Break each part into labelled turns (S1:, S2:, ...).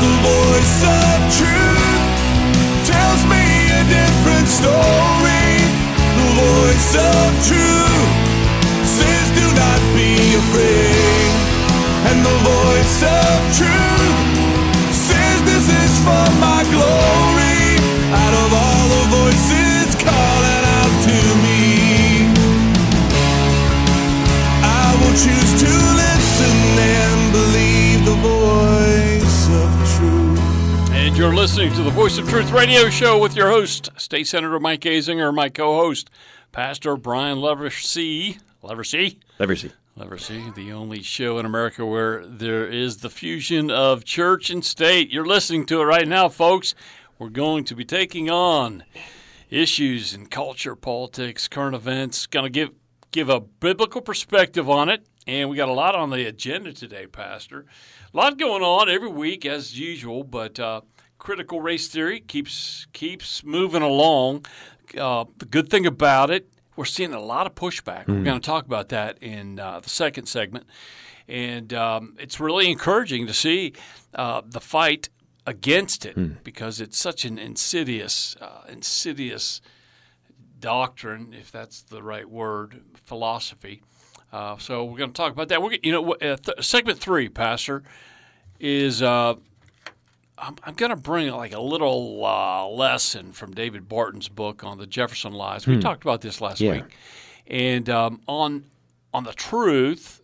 S1: the voice of truth tells me a different story. The voice of truth says, Do not be afraid. And the voice of truth says, This is for my glory. Out of all the voices calling out to me, I will choose to listen
S2: you're listening to the Voice of Truth radio show with your host, State Senator Mike Azinger, my co host, Pastor Brian Leversey. Leversey?
S3: Leversey.
S2: Leversey, the only show in America where there is the fusion of church and state. You're listening to it right now, folks. We're going to be taking on issues in culture, politics, current events. Going to give give a biblical perspective on it, and we got a lot on the agenda today, Pastor. A lot going on every week as usual, but uh, critical race theory keeps keeps moving along. Uh, the good thing about it, we're seeing a lot of pushback. We're going to talk about that in uh, the second segment, and um, it's really encouraging to see uh, the fight against it because it's such an insidious, uh, insidious doctrine, if that's the right word, philosophy. Uh, so we're going to talk about that. We're, you know, uh, th- segment three, Pastor, is uh, I'm, I'm going to bring like a little uh, lesson from David Barton's book on the Jefferson lies. We talked about this last
S3: Yeah.
S2: week, and um, on on the truth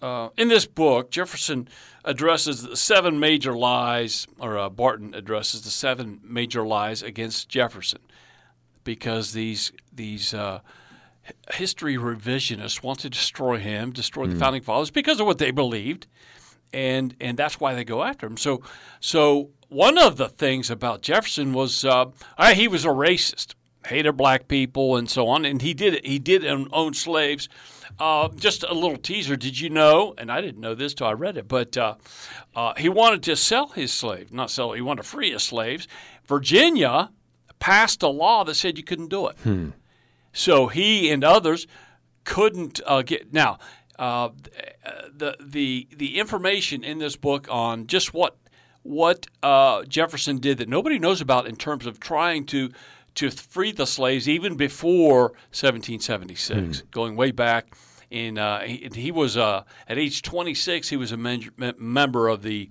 S2: uh, in this book, Jefferson addresses the seven major lies, or uh, Barton addresses the seven major lies against Jefferson, because these these uh, history revisionists want to destroy him, destroy the founding fathers because of what they believed, and and that's why they go after him. So so one of the things about Jefferson was uh, uh, he was a racist, hated black people, and so on, and he did he did own, slaves. Uh, just a little teaser. Did you know? And I didn't know this till I read it. But uh, uh, he wanted to sell his slave, not sell. He wanted to free his slaves. Virginia passed a law that said you couldn't do it. So he and others couldn't uh, get now. Uh, the the the information in this book on just what what uh, Jefferson did that nobody knows about in terms of trying to to free the slaves even before 1776, going way back. In uh, he, he was uh, at age 26, he was a men- member of the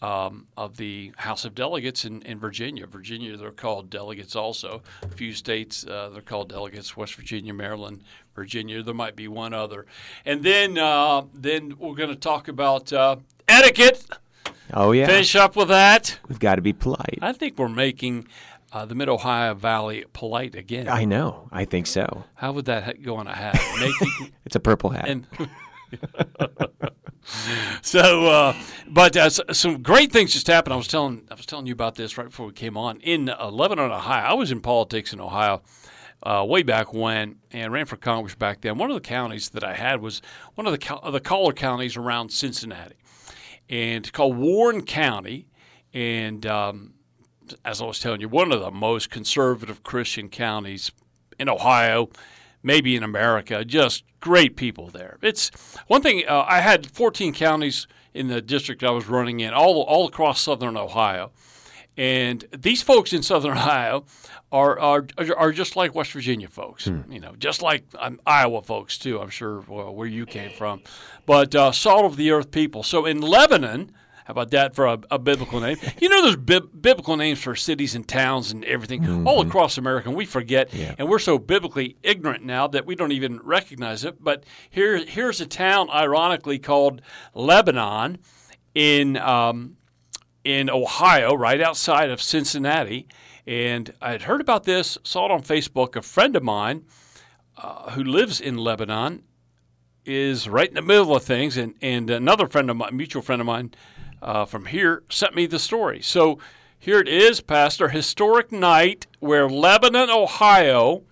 S2: um, of the House of Delegates in, in Virginia. Virginia, they're called delegates also. A few states, uh, they're called delegates West Virginia, Maryland, Virginia. There might be one other. And then, uh, then we're going to talk about uh, etiquette.
S3: Oh yeah,
S2: Finish up with that.
S3: we've got to be polite.
S2: I think we're making uh, the Mid Ohio Valley polite again.
S3: I know. I think so.
S2: How would that ha- go on a hat? Making
S3: It's a purple hat.
S2: and so, uh, but uh, some great things just happened. I was telling I was telling you about this right before we came on in uh, Lebanon, Ohio. I was in politics in Ohio. Uh, way back when, and ran for Congress back then. One of the counties that I had was one of the co- the collar counties around Cincinnati, and it's called Warren County. And um, as I was telling you, one of the most conservative Christian counties in Ohio, maybe in America. Just great people there. It's one thing. Uh, I had 14 counties in the district I was running in, all all across southern Ohio, and these folks in southern Ohio are are are just like West Virginia folks. You know, just like um, Iowa folks too. I'm sure well, where you came from, but uh, salt of the earth people. So in Lebanon. How about that for a, a biblical name? You know, there's bib- biblical names for cities and towns and everything all across America, and we forget. And we're so biblically ignorant now that we don't even recognize it. But here, here's a town, ironically called Lebanon, in um, in Ohio, right outside of Cincinnati. And I had heard about this, saw it on Facebook. A friend of mine uh, who lives in Lebanon is right in the middle of things, and, and another friend of mine, mutual friend of mine uh, from here, sent me the story. So here it is, Pastor. Historic night where Lebanon, Ohio,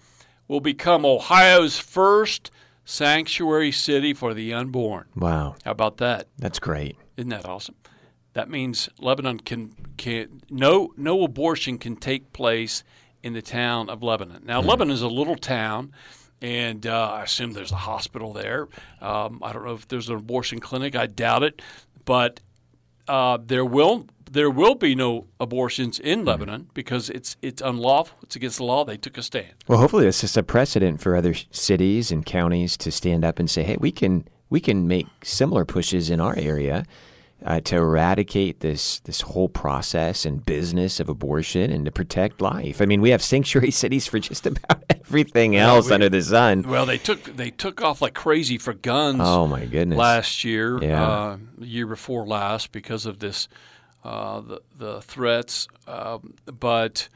S2: will become Ohio's first sanctuary city for the unborn.
S3: wow,
S2: How about that?
S3: that's great.
S2: Isn't that awesome? That means Lebanon can can no no abortion can take place in the town of Lebanon. Now Lebanon is a little town, and uh, I assume there's a hospital there. Um, I don't know if there's an abortion clinic. I doubt it, but uh, there will there will be no abortions in Lebanon because it's it's unlawful. It's against the law. They took a stand.
S3: Well, hopefully this is a precedent for other cities and counties to stand up and say, "Hey, we can we can make similar pushes in our area uh, to eradicate this this whole process and business of abortion and to protect life." I mean, we have sanctuary cities for just about everything else
S2: we-
S3: under the sun.
S2: Well, they took they took off like crazy for guns.
S3: Oh my goodness!
S2: last year,
S3: Yeah.
S2: uh, the year before last, because of this, uh, the the threats. Um, but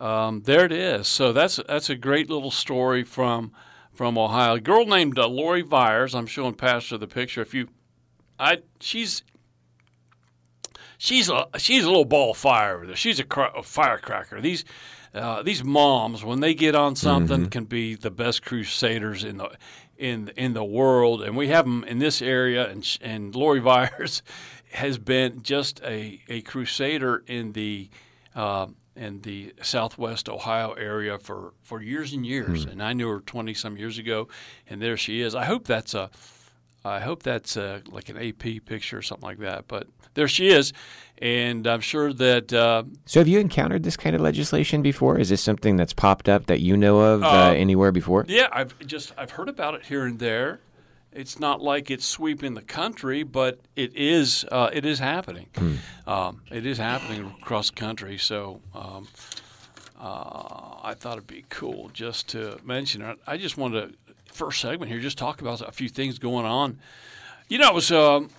S2: um, there it is. So that's that's a great little story from from Ohio. A girl named uh, Lori Viars. I'm showing Pastor the picture. If you, I she's. She's a she's a little ball of fire over there. She's a, cra- a firecracker. These uh, these moms, when they get on something, can be the best crusaders in the in in the world, and we have them in this area. And sh- and Lori Viars has been just a, a crusader in the uh, in the Southwest Ohio area for, for years and years. And I knew her twenty some years ago, and there she is. I hope that's a I hope that's uh like an AP picture or something like that. But there she is, and I'm sure that uh,
S3: So, have you encountered this kind of legislation before? Is this something that's popped up that you know of uh,
S2: Uh,
S3: anywhere before?
S2: Yeah, I've just I've heard about it here and there. It's not like it's sweeping the country, but it is uh, it is happening. Um, it is happening across the country. So um, uh, I thought it'd be cool just to mention it. I just wanted to first segment here just talk about a few things going on. You know, it was. Um,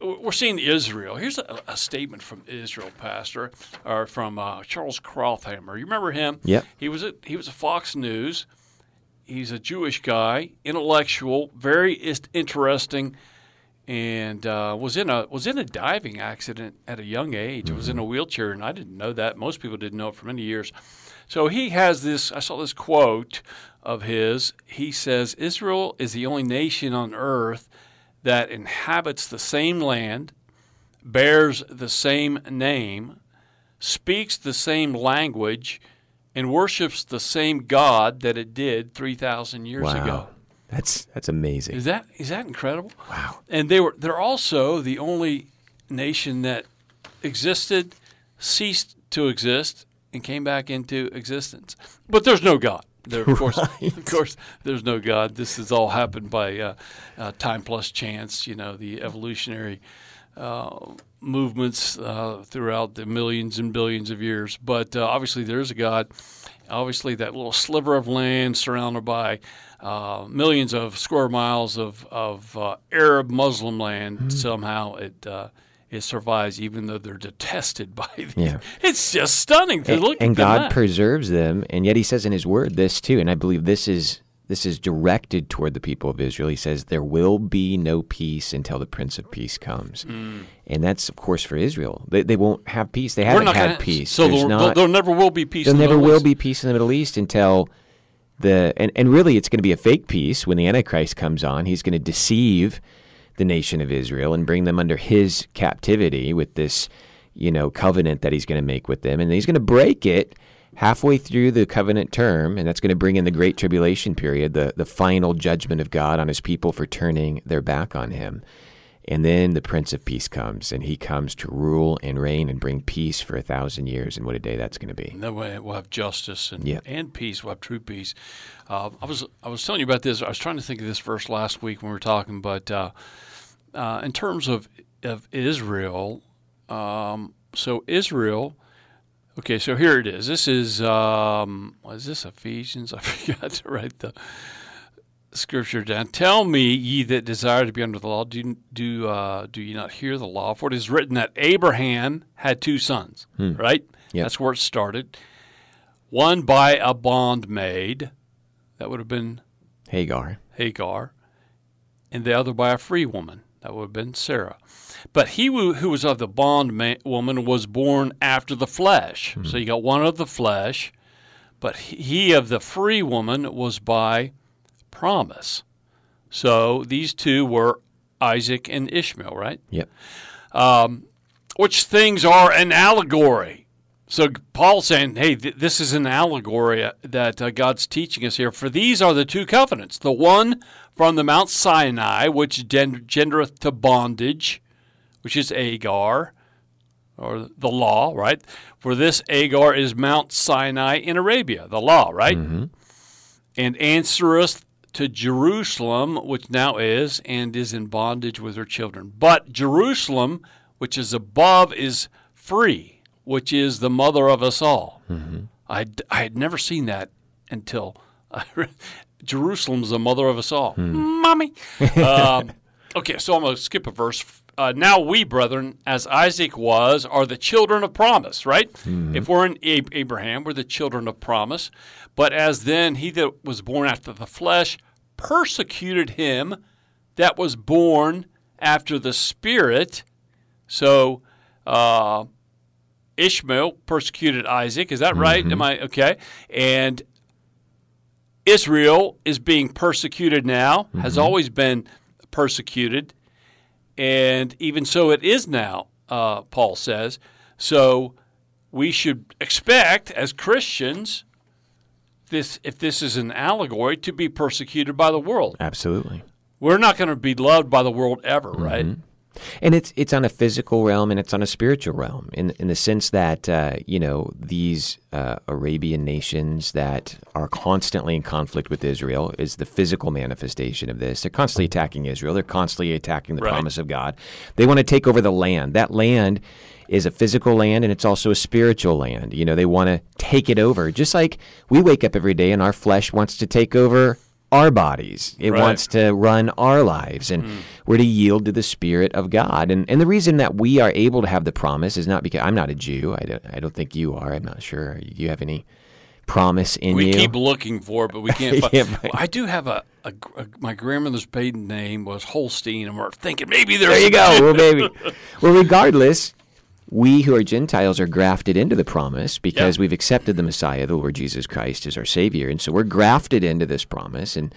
S2: we're seeing Israel. Here's a, a statement from Israel, Pastor, or from uh, Charles Krauthammer. You remember him?
S3: Yeah.
S2: He was a he was a Fox News. He's a Jewish guy, intellectual, very interesting, and uh, was in a was in a diving accident at a young age. Was in a wheelchair, and I didn't know that. Most people didn't know it for many years. So he has this. I saw this quote of his. He says, "Israel is the only nation on earth that inhabits the same land, bears the same name, speaks the same language, and worships the same God that it did 3,000 years
S3: wow,
S2: ago.
S3: that's that's amazing.
S2: Is that is that incredible?
S3: Wow.
S2: And they were they're also the only nation that existed, ceased to exist, and came back into existence. But there's no God. There, of course, of course, there's no God. This has all happened by uh, uh, time plus chance. You know, the evolutionary uh, movements uh, throughout the millions and billions of years. But uh, obviously, there is a God. Obviously, that little sliver of land surrounded by uh, millions of square miles of of uh, Arab Muslim land. Somehow, it uh, it survives, even though they're detested by. The,
S3: Yeah.
S2: It's just stunning to
S3: and,
S2: look.
S3: and God
S2: that.
S3: preserves them, and yet He says in His Word this too, and I believe this is this is directed toward the people of Israel. He says there will be no peace until the Prince of Peace comes, mm. and that's of course for Israel. They, they won't have peace. They
S2: We're
S3: haven't had
S2: gonna,
S3: peace.
S2: So there,
S3: not,
S2: there never will be peace.
S3: there
S2: in the
S3: never
S2: Middle
S3: will
S2: East.
S3: be peace in the Middle East until the and, and really it's going to be a fake peace when the Antichrist comes on. He's going to deceive the nation of Israel and bring them under his captivity with this, you know, covenant that he's going to make with them, and he's going to break it halfway through the covenant term, and that's going to bring in the great tribulation period, the the final judgment of God on his people for turning their back on him. And then the Prince of Peace comes, and he comes to rule and reign and bring peace for a thousand years. And what a day that's going to be!
S2: That way we'll have justice and,
S3: Yeah.
S2: and peace. We'll have true peace. Uh, I was I was telling you about this. I was trying to think of this verse last week when we were talking, but uh, uh, in terms of of Israel, um, so Israel. Okay, so here it is. This is um, was this Ephesians? I forgot to write the scripture down. Tell me, ye that desire to be under the law, do do uh, do you not hear the law? For it is written that Abraham had two sons, right?
S3: Yep.
S2: That's where it started. One by a bondmaid, that would have been
S3: Hagar.
S2: Hagar, and the other by a free woman, that would have been Sarah. But he who, was of the bond ma- woman was born after the flesh. So you got one of the flesh, but he of the free woman was by promise. So these two were Isaac and Ishmael, right?
S3: Yep.
S2: which things are an allegory. So Paul's saying, hey, th- this is an allegory uh, that uh, God's teaching us here. For these are the two covenants the one from the Mount Sinai, which gen- gendereth to bondage, which is Agar, or the law, right? For this Agar is Mount Sinai in Arabia, the law, right? And answereth to Jerusalem, which now is, and is in bondage with her children. But Jerusalem, which is above, is free, which is the mother of us all. I, I had never seen that until Jerusalem's the mother of us all. Mommy. um, okay, so I'm going to skip a verse. Uh, now we, brethren, as Isaac was, are the children of promise, right? If we're in Ab- Abraham, we're the children of promise. But as then he that was born after the flesh persecuted him that was born after the spirit. So, uh, Ishmael persecuted Isaac. Is that right? Am I okay? And Israel is being persecuted now, has always been persecuted, and even so it is now, uh, Paul says. So we should expect, as Christians, this if this is an allegory, to be persecuted by the world.
S3: Absolutely.
S2: We're not going to be loved by the world ever, right?
S3: And it's it's on a physical realm and it's on a spiritual realm in in the sense that uh, you know these uh, Arabian nations that are constantly in conflict with Israel is the physical manifestation of this. They're constantly attacking Israel. They're constantly attacking the
S2: Right.
S3: promise of God. They want to take over the land. That land is a physical land and it's also a spiritual land. You know, they want to take it over. Just like we wake up every day and our flesh wants to take over our bodies. It
S2: Right.
S3: wants to run our lives and hmm. we're to yield to the spirit of God. And and the reason that we are able to have the promise is not because I'm not a Jew. I don't, I don't think you are. I'm not sure. Do you have any promise in
S2: We
S3: you?
S2: We keep looking for it, but we can't find Well, I do have a, a, a- my grandmother's maiden name was Holstein, and we're thinking maybe there's
S3: There you go. Well, baby. Well, regardless, we who are Gentiles are grafted into the promise because we've accepted the Messiah, the Lord Jesus Christ, as our Savior. And so we're grafted into this promise. And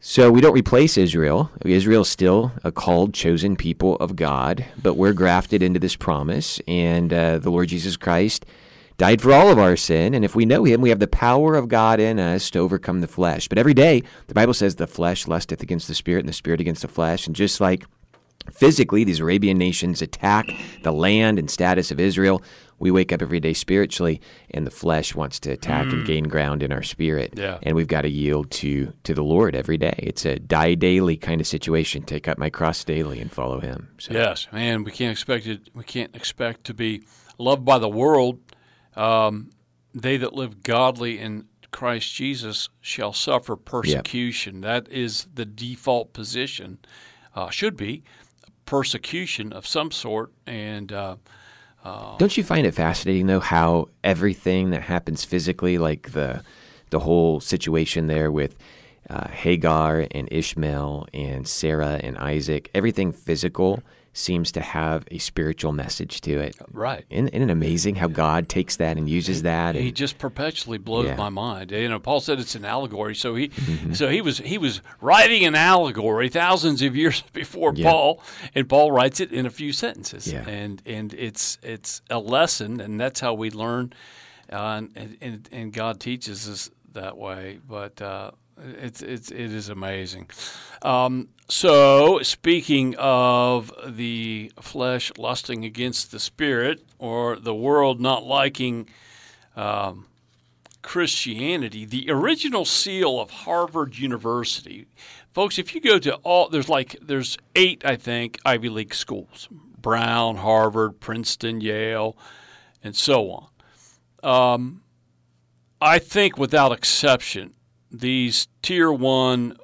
S3: so we don't replace Israel. Israel's still a called, chosen people of God, but we're grafted into this promise. And uh, the Lord Jesus Christ died for all of our sin. And if we know him, we have the power of God in us to overcome the flesh. But every day, the Bible says the flesh lusteth against the spirit and the spirit against the flesh. And just like physically these Arabian nations attack the land and status of Israel, we wake up every day spiritually and the flesh wants to attack and gain ground in our spirit.
S2: Yeah.
S3: And we've got to yield to to the Lord every day. It's a die daily kind of situation. Take up my cross daily and follow him. So
S2: Yes, man, we can't expect it. We can't expect to be loved by the world. Um, they that live godly in Christ Jesus shall suffer persecution. That is the default position. Uh, should be persecution of some sort, and uh,
S3: Don't you find it fascinating though how everything that happens physically, like the the whole situation there with uh, Hagar and Ishmael and Sarah and Isaac, everything physical seems to have a spiritual message to it.
S2: right.
S3: Isn't, isn't it amazing how God takes that and uses that?
S2: He just perpetually blows
S3: Yeah.
S2: my mind. You know, Paul said it's an allegory, so he,
S3: Mm-hmm.
S2: so he was he was writing an allegory thousands of years before
S3: Yeah.
S2: Paul, and Paul writes it in a few sentences,
S3: Yeah.
S2: and and it's it's a lesson, and that's how we learn, uh, and, and and God teaches us that way. But uh, it's it's it is amazing. Um, so speaking of the flesh lusting against the spirit, or the world not liking. Christianity, the original seal of Harvard University. Folks, if you go to all there's like there's eight, I think, Ivy League schools. Brown, Harvard, Princeton, Yale, and so on. Um, I think without exception, these tier one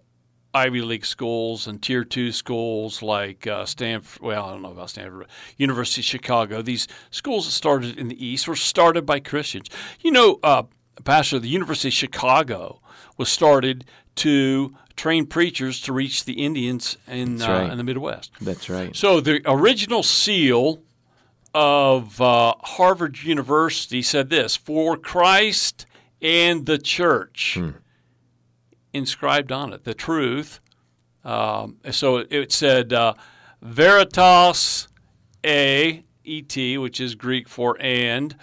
S2: Ivy League schools and tier two schools like uh, Stanford, well, I don't know about Stanford, but University of Chicago, these schools that started in the East were started by Christians. You know, uh, Pastor, the University of Chicago was started to train preachers to reach the Indians in, uh,
S3: right.
S2: in the Midwest.
S3: that's right.
S2: So the original seal of uh, Harvard University said this for Christ and the church, inscribed on it, the truth. Um, so it, it said uh, Veritas A E T, which is Greek for and,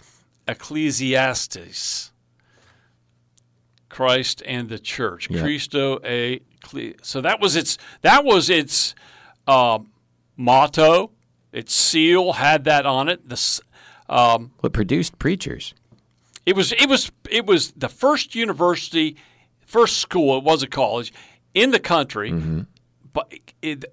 S2: Ecclesiastes. Christ and the church.
S3: Yeah.
S2: Christo a cle- so that was its that was its uh, motto. Its seal had that on it. The
S3: well, it produced preachers.
S2: It was it was it was the first university, first school. It was a college in the country.
S3: Mm-hmm.
S2: But it,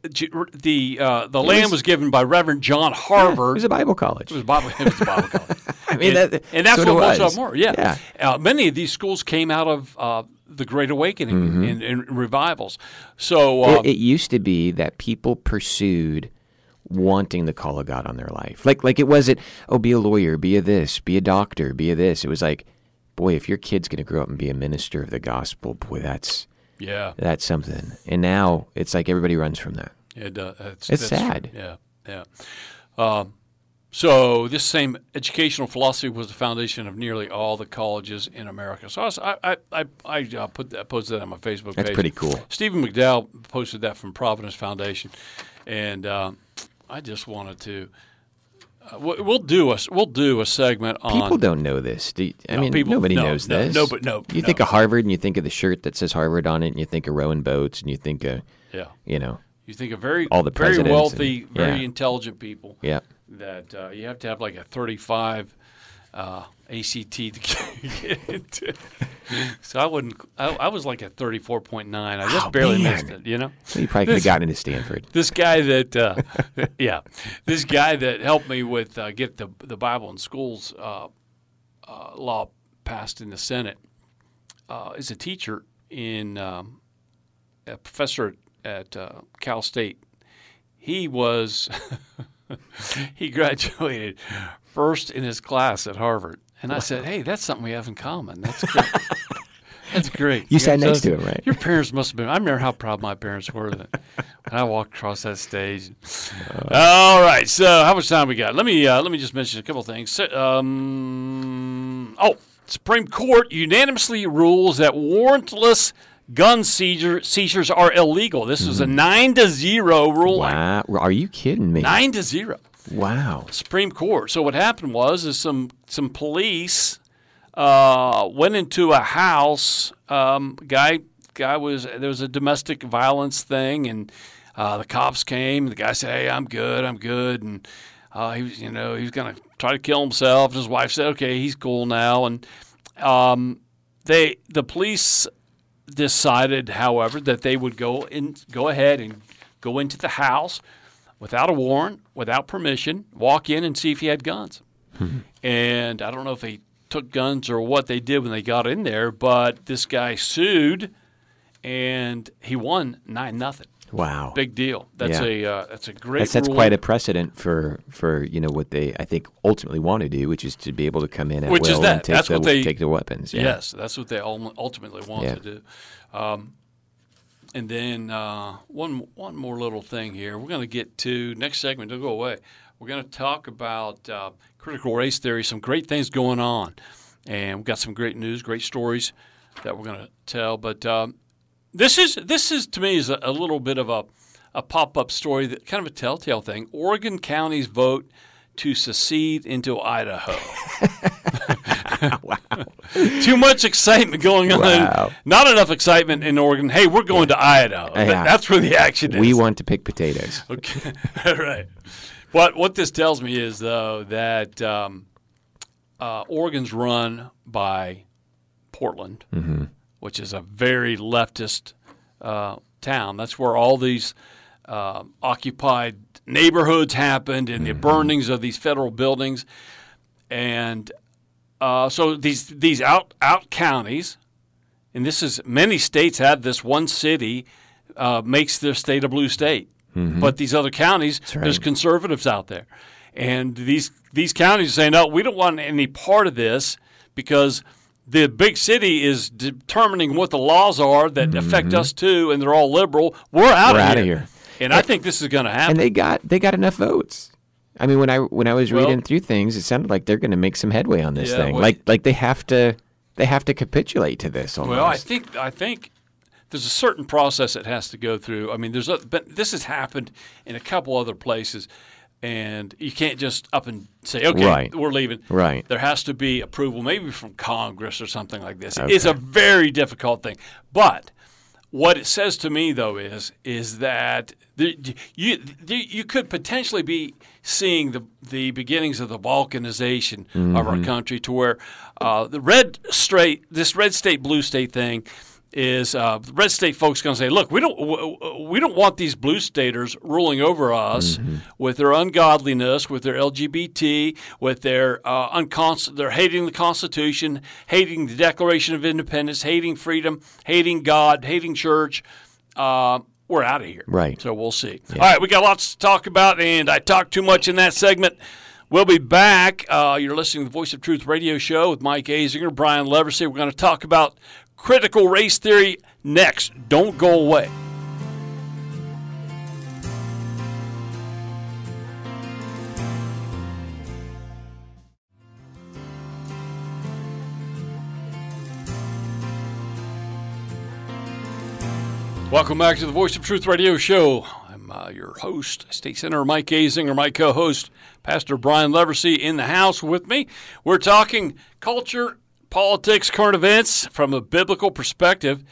S2: the uh, the land was, given by Reverend John Harvard.
S3: It was a Bible college.
S2: It was Bible. It was a Bible college.
S3: I mean,
S2: and,
S3: that,
S2: and that's
S3: sort
S2: what most
S3: was.
S2: of them were. Yeah.
S3: Yeah.
S2: Uh, many of these schools came out of uh, the Great Awakening
S3: Mm-hmm.
S2: and, and revivals. So uh,
S3: Well, it used to be that people pursued wanting the call of God on their life. Like like it wasn't, oh, be a lawyer, be a this, be a doctor, be a this. It was like, boy, if your kid's going to grow up and be a minister of the gospel, boy, that's
S2: yeah,
S3: that's something. And now it's like everybody runs from that.
S2: it, uh, it's,
S3: It's sad.
S2: Yeah, yeah. Um, so this same educational philosophy was the foundation of nearly all the colleges in America. So I I I, I, uh, put that posted that on my Facebook
S3: That's
S2: page.
S3: pretty cool.
S2: Stephen McDowell posted that from Providence Foundation, and um, I just wanted to. Uh, we- we'll do a we'll do a segment on
S3: People don't know this. Do you- I
S2: No,
S3: mean,
S2: people-
S3: nobody
S2: no,
S3: knows
S2: no,
S3: this.
S2: no, but no,
S3: You think of Harvard and you think of the shirt that says Harvard on it, and you think of rowing boats, and you think of,
S2: yeah.
S3: you know,
S2: You think of very
S3: All the
S2: very wealthy,
S3: and-
S2: very intelligent people.
S3: yeah.
S2: that uh, you have to have like a 35 uh, ACT to get into. so I wouldn't. I, I was like a 34.9. I just
S3: Oh,
S2: barely
S3: man.
S2: missed it. You know,
S3: So you probably could have gotten into Stanford.
S2: this guy that uh, yeah, this guy that helped me with uh, get the the Bible in schools uh, uh, law passed in the Senate uh, is a teacher in um, a professor at uh, Cal State. He was he graduated first in his class at Harvard, and I said, "Hey, that's something we have in common. That's great." That's great.
S3: You sat
S2: know,
S3: next to him, right?
S2: Your parents must have been. I remember how proud my parents were that when I walked across that stage. All right, so how much time we got? Let me uh, let me just mention a couple things. So, Um, oh, Supreme Court unanimously rules that warrantless gun seizure, seizures are illegal. This was a nine to zero ruling.
S3: Wow. Are you kidding me?
S2: Nine to zero.
S3: Wow.
S2: Supreme Court. So what happened was is some some police uh, went into a house. Um, guy guy was there was a domestic violence thing, and uh, the cops came. The guy said, "Hey, I'm good. I'm good," and uh, he was you know he was gonna try to kill himself. His wife said, "Okay, he's cool now," and um, they the police decided, however, that they would go in, go ahead and go into the house without a warrant, without permission, walk in and see if he had guns. and I don't know if they took guns or what they did when they got in there, but this guy sued, and he won nine nothing.
S3: Wow.
S2: Big deal. That's
S3: Yeah.
S2: a uh, that's a great.
S3: That's that's
S2: ruling.
S3: quite a precedent for for you know what they I think ultimately want to do, which is to be able to come in at
S2: Which
S3: will and take the
S2: they-
S3: take the weapons. Yeah.
S2: Yes, that's what they ultimately want
S3: Yeah.
S2: to do. Um, and then uh, one one more little thing here. We're going to get to next segment. Don't go away. We're going to talk about uh, critical race theory. Some great things going on, and we've got some great news, great stories that we're going to tell. But um, this is this is to me is a, a little bit of a a pop up story that kind of a telltale thing. Oregon counties vote to secede into Idaho. Too much excitement going on.
S3: Wow.
S2: Not enough excitement in Oregon. Hey, we're going to Idaho.
S3: Yeah.
S2: That's where the action is.
S3: We want to pick potatoes.
S2: Okay. All right. What what this tells me is though that um, uh, Oregon's run by Portland,
S3: Mm-hmm.
S2: which is a very leftist uh, town. That's where all these uh, occupied neighborhoods happened and
S3: Mm-hmm.
S2: the burnings of these federal buildings, and uh, so these these out out counties, and this is many states have this one city uh, makes their state a blue state, but these other counties there's conservatives out there, and these these counties are saying no, we don't want any part of this because the big city is determining what the laws are that affect us too, and they're all liberal. We're out
S3: We're
S2: of
S3: outta
S2: here.
S3: here.
S2: and I think this is going to happen.
S3: And they got they got enough votes. I mean, when I when I was
S2: Well-
S3: reading through things, it sounded like they're going to make some headway on this
S2: Yeah,
S3: thing.
S2: well-
S3: like like they have to they have to capitulate to this. Almost.
S2: Well, I think I think there's a certain process it has to go through. I mean, there's a, but this has happened in a couple other places, and you can't just up and say, "Okay,
S3: Right.
S2: we're leaving."
S3: Right.
S2: There has to be approval, maybe from Congress or something like this. It's a very difficult thing, but what it says to me, though, is is that the, you the, you could potentially be seeing the the beginnings of the balkanization of our country, to where uh, the red state, this red state, blue state thing, is uh, the red state folks going to say, look, we don't w- we don't want these blue staters ruling over us with their ungodliness, with their LGBT, with their uh, unconst- they're hating the Constitution, hating the Declaration of Independence, hating freedom, hating God, hating church. Uh, we're out of here.
S3: Right.
S2: So we'll see. All right, we got lots to talk about, and I talked too much in that segment. We'll be back. Uh, you're listening to the Voice of Truth radio show with Mike Azinger, Brian Leversey. We're going to talk about critical race theory next. Don't go away. Welcome back to the Voice of Truth radio show. I'm uh, your host, State Senator Mike Azinger, my co host, Pastor Brian Leversey, in the house with me. We're talking culture, politics, current events from a biblical perspective.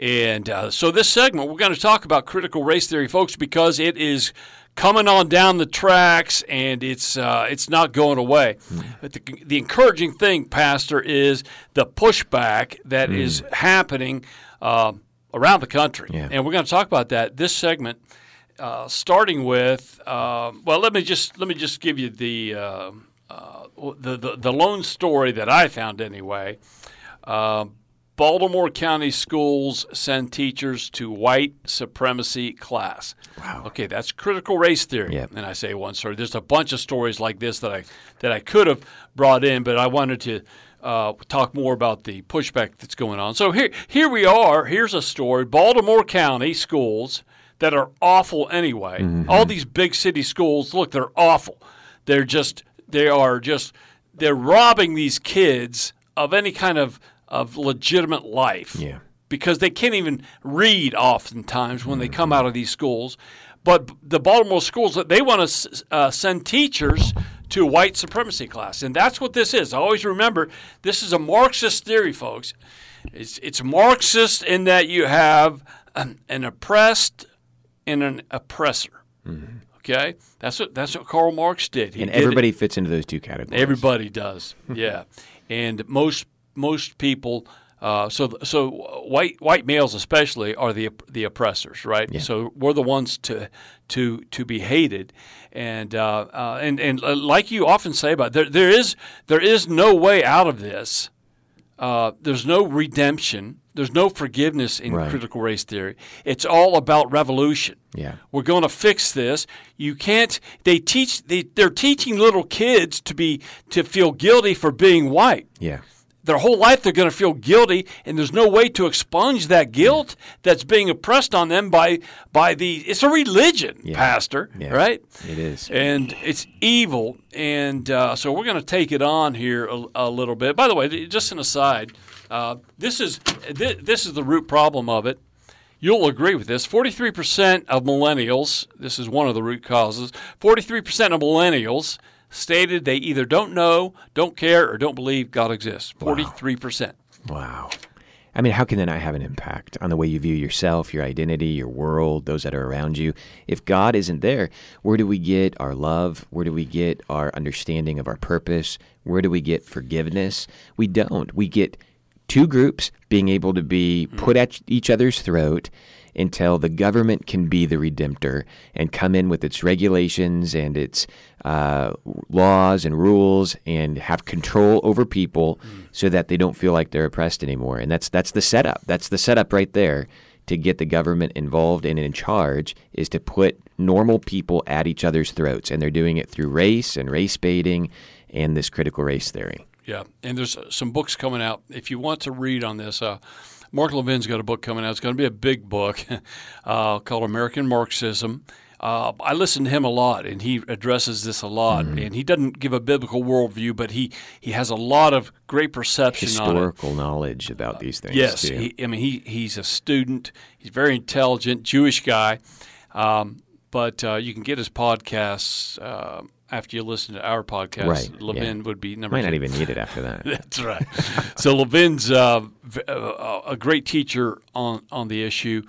S2: And uh, so, this segment, we're going to talk about critical race theory, folks, because it is coming on down the tracks and it's uh, it's not going away. But the, the encouraging thing, Pastor, is the pushback that is happening uh, around the country.
S3: Yeah.
S2: And we're going to talk about that this segment, uh, starting with uh, well, let me just let me just give you the uh, uh, the, the the lone story that I found anyway. Uh, Baltimore County schools send teachers to white supremacy class. Wow. Okay, that's critical race theory.
S3: Yep.
S2: And I say one story. There's a bunch of stories like this that I that I could have brought in, but I wanted to uh, talk more about the pushback that's going on. So here here we are. Here's a story: Baltimore County schools that are awful anyway. All these big city schools, look, they're awful. They're just they are just they're robbing these kids of any kind of of legitimate life
S3: Yeah.
S2: because they can't even read oftentimes when they come out of these schools. But the Baltimore schools that they want to uh, send teachers to white supremacy class, and that's what this is. Always remember, this is a Marxist theory, folks. It's it's Marxist in that you have an, an oppressed and an oppressor. Okay, that's what that's what Karl Marx did. He
S3: And
S2: did it-
S3: everybody fits into those two categories.
S2: Everybody does, yeah, and most most people. Uh, so so white white males especially are the the oppressors, right? So we're the ones to to to be hated, and uh, uh, and and uh, like you often say about there there is there is no way out of this. Uh, there's no redemption. There's no forgiveness in
S3: Right.
S2: critical race theory. It's all about revolution.
S3: Yeah.
S2: We're going to fix this. You can't. They teach. They, they're teaching little kids to be to feel guilty for being white.
S3: Yeah.
S2: Their whole life they're going to feel guilty, and there's no way to expunge that guilt that's being oppressed on them by by the. It's a religion, pastor.
S3: Yeah.
S2: Right.
S3: It is.
S2: And it's evil, and uh, so we're going to take it on here a, a little bit. By the way, just an aside, uh, this is this, this is the root problem of it. You'll agree with this. Forty-three percent of millennials. This is one of the root causes. Forty-three percent of millennials stated they either don't know, don't care, or don't believe God exists. Forty-three percent.
S3: Wow. I mean, how can that not have an impact on the way you view yourself, your identity, your world, those that are around you? If God isn't there, where do we get our love? Where do we get our understanding of our purpose? Where do we get forgiveness? We don't. We get two groups being able to be put at each other's throat until the government can be the redemptor and come in with its regulations and its uh, laws and rules and have control over people so that they don't feel like they're oppressed anymore. And that's that's the setup. That's the setup right there to get the government involved and in charge is to put normal people at each other's throats, and they're doing it through race and race baiting and this critical race theory.
S2: Yeah, and there's uh, some books coming out. If you want to read on this, uh, Mark Levin's got a book coming out. It's going to be a big book uh, called American Marxism. Uh, I listen to him a lot, and he addresses this a lot. And he doesn't give a biblical worldview, but he, he has a lot of great perception on it.
S3: Historical knowledge about these things.
S2: Yes, he, I mean he he's a student. He's very intelligent, Jewish guy. Um, but uh, you can get his podcasts uh, after you listen to our podcast.
S3: Right,
S2: Levin
S3: yeah.
S2: would be number
S3: Might
S2: two.
S3: not even need it after that.
S2: That's right. so Levin's uh, uh, a great teacher on on the issue,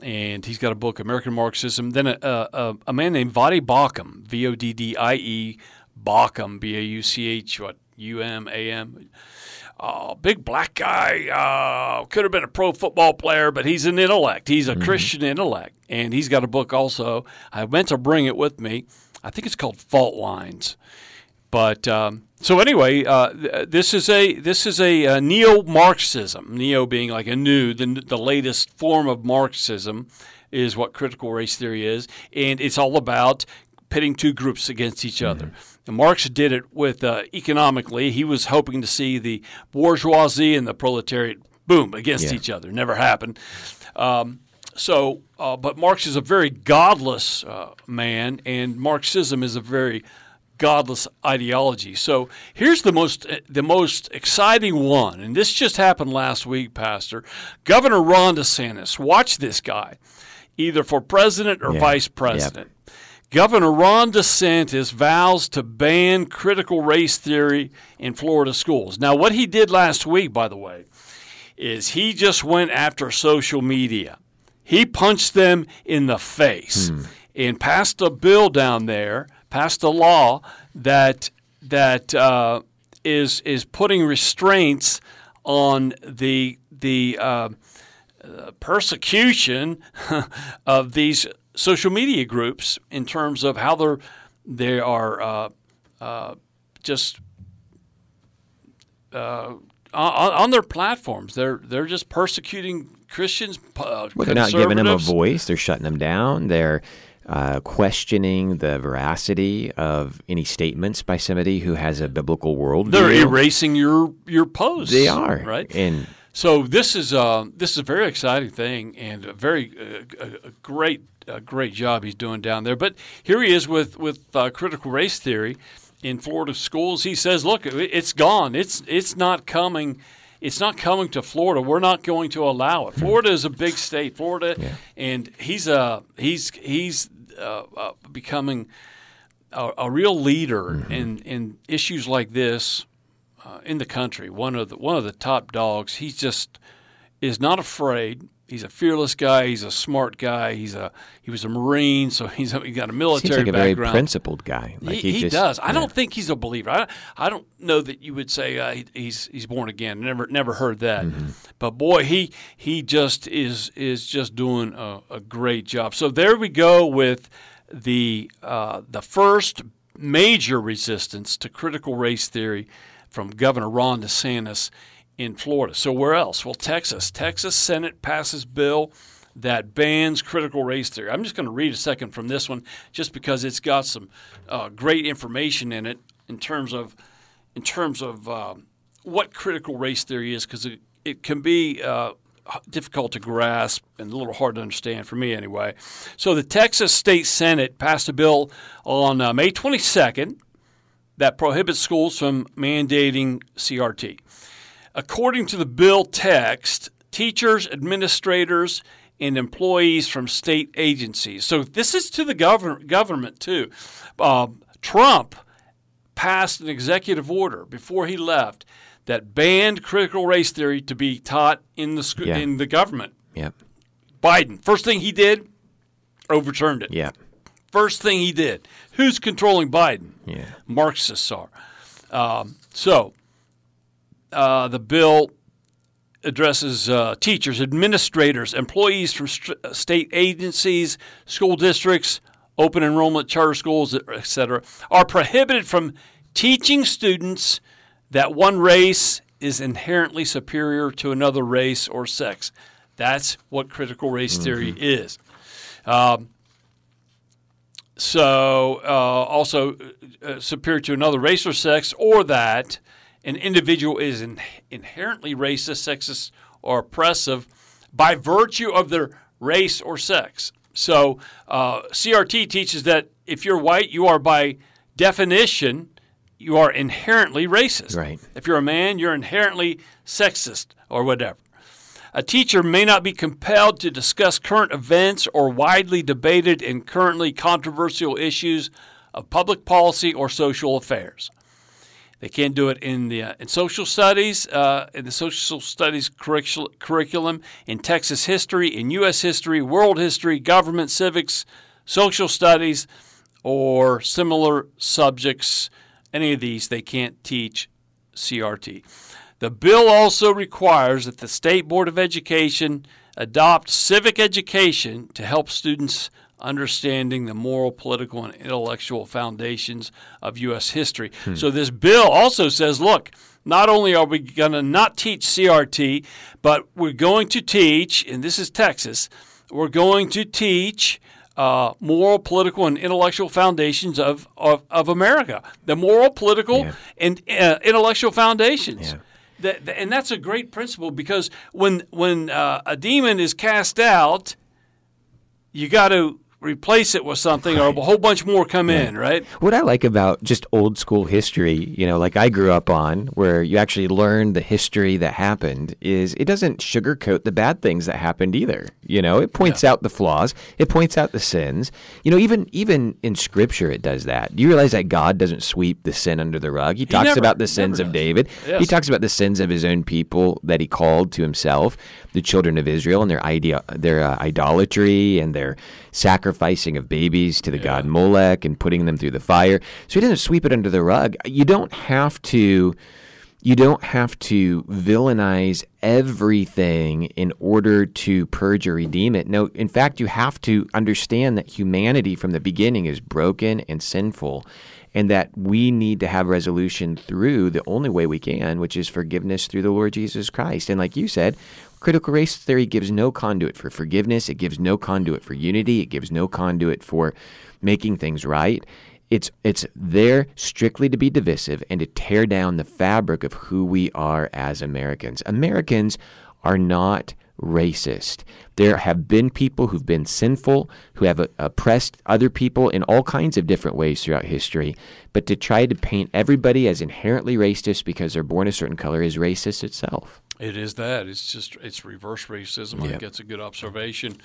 S2: and he's got a book, American Marxism. Then a, a, a man named Voddie Baucham, V O D D I E, Baucham, B A U C H, what U M A M. Uh, big black guy, uh, could have been a pro football player, but he's an intellect. He's a Christian intellect, and he's got a book also. I meant to bring it with me. I think it's called Fault Lines. But um, so anyway, uh, this is a this is a, uh neo-Marxism. Neo being like a new, the, the latest form of Marxism is what critical race theory is, and it's all about pitting two groups against each other. And Marx did it with uh, economically. He was hoping to see the bourgeoisie and the proletariat boom against
S3: Yeah.
S2: each other. Never happened. Um, so, uh, but Marx is a very godless uh, man, and Marxism is a very godless ideology. So here's the most the most exciting one, and this just happened last week, Pastor. Governor Ron DeSantis, watch this guy, either for president or
S3: Yeah.
S2: vice president. Governor Ron DeSantis vows to ban critical race theory in Florida schools. Now, what he did last week, by the way, is he just went after social media. He punched them in the face and passed a bill down there, passed a law that that uh, is is putting restraints on the the uh, uh, persecution of these social media groups in terms of how they're they are uh, uh, just uh, on, on their platforms. They're they're just persecuting Christians. Uh,
S3: Well, they're not giving them a voice. They're shutting them down. They're uh, questioning the veracity of any statements by somebody who has a biblical worldview.
S2: They're erasing your your posts.
S3: They are
S2: right.
S3: and
S2: So this is uh, this is a very exciting thing and a very uh, a, great a great job he's doing down there. But here he is with with uh, critical race theory in Florida schools. He says, "Look, it- it's gone. It's it's not coming." It's not coming to Florida. We're not going to allow it. Florida is a big state. Florida, and he's uh, he's he's uh, uh, becoming a, a real leader in, in issues like this uh, in the country. One of the one of the top dogs. He just is not afraid. He's a fearless guy. He's a smart guy. He's a he was a marine, so he's he got a military
S3: seems like a very principled guy. Like
S2: he, he
S3: just-
S2: does. I don't think he's a believer. I, I don't know that you would say uh, he, he's he's born again. Never never heard that.
S3: Mm-hmm.
S2: But boy, he he just is is just doing a, a great job. So there we go with the uh, the first major resistance to critical race theory from Governor Ron DeSantis in Florida. So where else? Well, Texas. Texas Senate passes bill that bans critical race theory. I'm just going to read a second from this one, just because it's got some uh, great information in it in terms of in terms of um, what critical race theory is, because it, it can be uh, difficult to grasp and a little hard to understand for me anyway. So the Texas State Senate passed a bill on uh, May 22nd that prohibits schools from mandating CRT. According to the bill text, teachers, administrators, and employees from state agencies. So this is to the govern- government too. Uh, Trump passed an executive order before he left that banned critical race theory to be taught in the sc-
S3: Yeah.
S2: in the government.
S3: Yep.
S2: Biden, first thing he did, overturned it.
S3: Yep.
S2: First thing he did. Who's controlling Biden?
S3: Yeah.
S2: Marxists are. Um, so uh, the bill addresses uh, teachers, administrators, employees from st- state agencies, school districts, open enrollment charter schools, etc., are prohibited from teaching students that one race is inherently superior to another race or sex. That's what critical race theory is. Um, so, uh, also uh, superior to another race or sex, or that an individual is in, inherently racist, sexist, or oppressive by virtue of their race or sex. So, uh, CRT teaches that if you're white, you are by definition you are inherently racist.
S3: Right.
S2: If you're a man, you're inherently sexist or whatever. A teacher may not be compelled to discuss current events or widely debated and currently controversial issues of public policy or social affairs. They can't do it in the uh, in social studies, uh, in the social studies curricul- curriculum, in Texas history, in U.S. history, world history, government civics, social studies, or similar subjects. Any of these, they can't teach CRT. The bill also requires that the State Board of Education adopt civic education to help students understanding the moral, political, and intellectual foundations of U.S. history. So this bill also says, look, not only are we going to not teach CRT, but we're going to teach, and this is Texas, we're going to teach uh, moral, political, and intellectual foundations of, of, of America. The moral, political,
S3: Yeah.
S2: and uh, intellectual foundations.
S3: Yeah.
S2: That- and that's a great principle because when when uh, a demon is cast out, you got to replace it with something, or a whole bunch more come in, right?
S3: What I like about just old school history, you know, like I grew up on, where you actually learn the history that happened, is it doesn't sugarcoat the bad things that happened either. You know, it points out the flaws, it points out the sins. You know, even even in Scripture, it does that. Do you realize that God doesn't sweep the sin under the rug? He talks
S2: never-
S3: about the sins of. David. He talks about the sins of his own people that he called to himself, the children of Israel, and their idea, their uh, idolatry and their sacrificing of babies to the god Molech and putting them through the fire. So he doesn't sweep it under the rug. You don't have to. You don't have to villainize everything in order to purge or redeem it. No, in fact, you have to understand that humanity from the beginning is broken and sinful, and that we need to have resolution through the only way we can, which is forgiveness through the Lord Jesus Christ. And like you said, critical race theory gives no conduit for forgiveness, it gives no conduit for unity, it gives no conduit for making things right. It's it's there strictly to be divisive and to tear down the fabric of who we are as Americans. Americans are not racist. There have been people who've been sinful, who have uh, oppressed other people in all kinds of different ways throughout history. But to try to paint everybody as inherently racist because they're born a certain color is racist itself.
S2: It is that. It's just it's reverse racism. I think that's a good observation.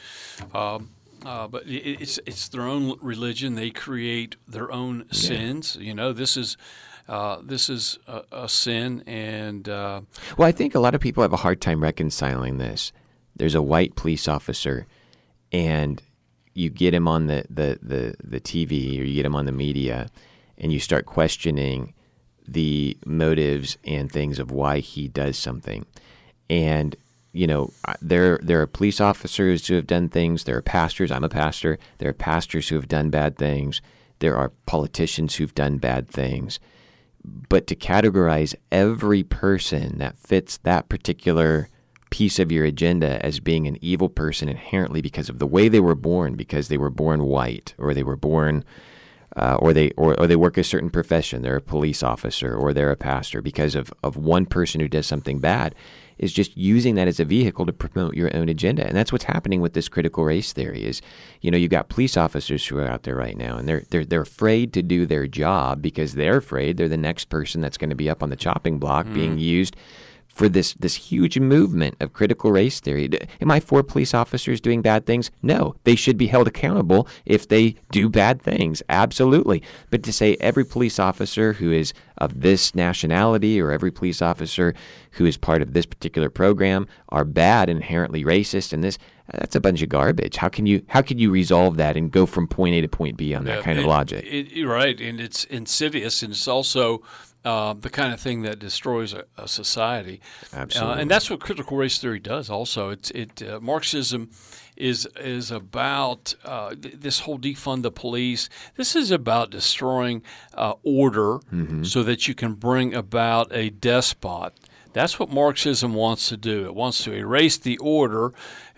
S2: Um, uh, but it's it's their own religion. They create their own sins. You know, this is uh, this is a, a sin, and uh,
S3: Well, I think a lot of people have a hard time reconciling this. There's a white police officer, and you get him on the, the, the, the TV or you get him on the media, and you start questioning the motives and things of why he does something. And you know, there there are police officers who have done things. There are pastors. I'm a pastor. There are pastors who have done bad things. There are politicians who've done bad things but to categorize every person that fits that particular piece of your agenda as being an evil person inherently because of the way they were born, because they were born white, or they were born, uh, or they or, or they work a certain profession, they're a police officer, or they're a pastor, because of of one person who does something bad, is just using that as a vehicle to promote your own agenda, and that's what's happening with this critical race theory. Is you know you've got police officers who are out there right now, and they're they're they're afraid to do their job because they're afraid they're the next person that's going to be up on the chopping block being used for this this huge movement of critical race theory. Am I for police officers doing bad things? No, they should be held accountable if they do bad things. Absolutely. But to say every police officer who is of this nationality or every police officer who is part of this particular program are bad, inherently racist, and this that's a bunch of garbage. How can you how can you resolve that and go from point A to point B on that
S2: Yeah,
S3: kind of logic?
S2: it- you're right, and it's insidious, and it's also uh, the kind of thing that destroys a, a society.
S3: Absolutely.
S2: uh, and that's what critical race theory does. Also, it's it uh, Marxism is is about uh, th- this whole defund the police. This is about destroying uh, order
S3: Mm-hmm.
S2: so that you can bring about a despot. That's what Marxism wants to do. It wants to erase the order,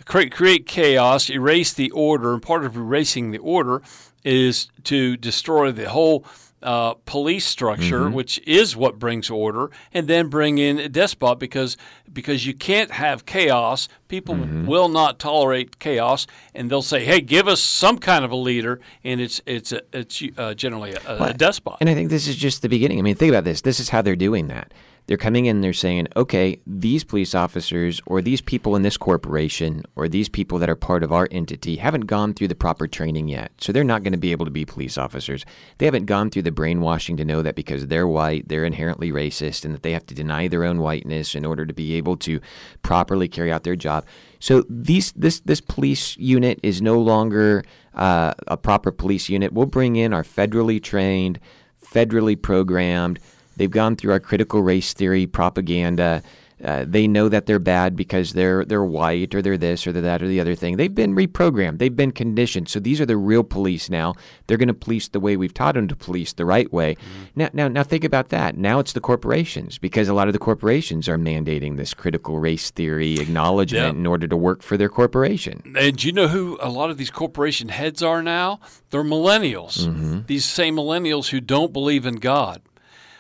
S2: create, create chaos, erase the order. And part of erasing the order is to destroy the whole uh, police structure, which is what brings order, and then bring in a despot because because you can't have chaos. People will not tolerate chaos, and they'll say, "Hey, give us some kind of a leader," and it's it's a, it's uh, generally a, a despot.
S3: And I think this is just the beginning. I mean, think about this. This is how they're doing that. They're coming in, they're saying, okay, these police officers or these people in this corporation or these people that are part of our entity haven't gone through the proper training yet. So they're not going to be able to be police officers. They haven't gone through the brainwashing to know that because they're white, they're inherently racist and that they have to deny their own whiteness in order to be able to properly carry out their job. So these this this police unit is no longer uh, a proper police unit. We'll bring in our federally trained, federally programmed They've gone through our critical race theory propaganda. Uh, they know that they're bad because they're they're white or they're this or they're that or the other thing. They've been reprogrammed. They've been conditioned. So these are the real police now. They're going to police the way we've taught them to police the right way. Mm-hmm. Now, now, now think about that. Now it's the corporations because a lot of the corporations are mandating this critical race theory acknowledgement yep. in order to work for their corporation.
S2: And do you know who a lot of these corporation heads are now? They're millennials. Mm-hmm. These same millennials who don't believe in God.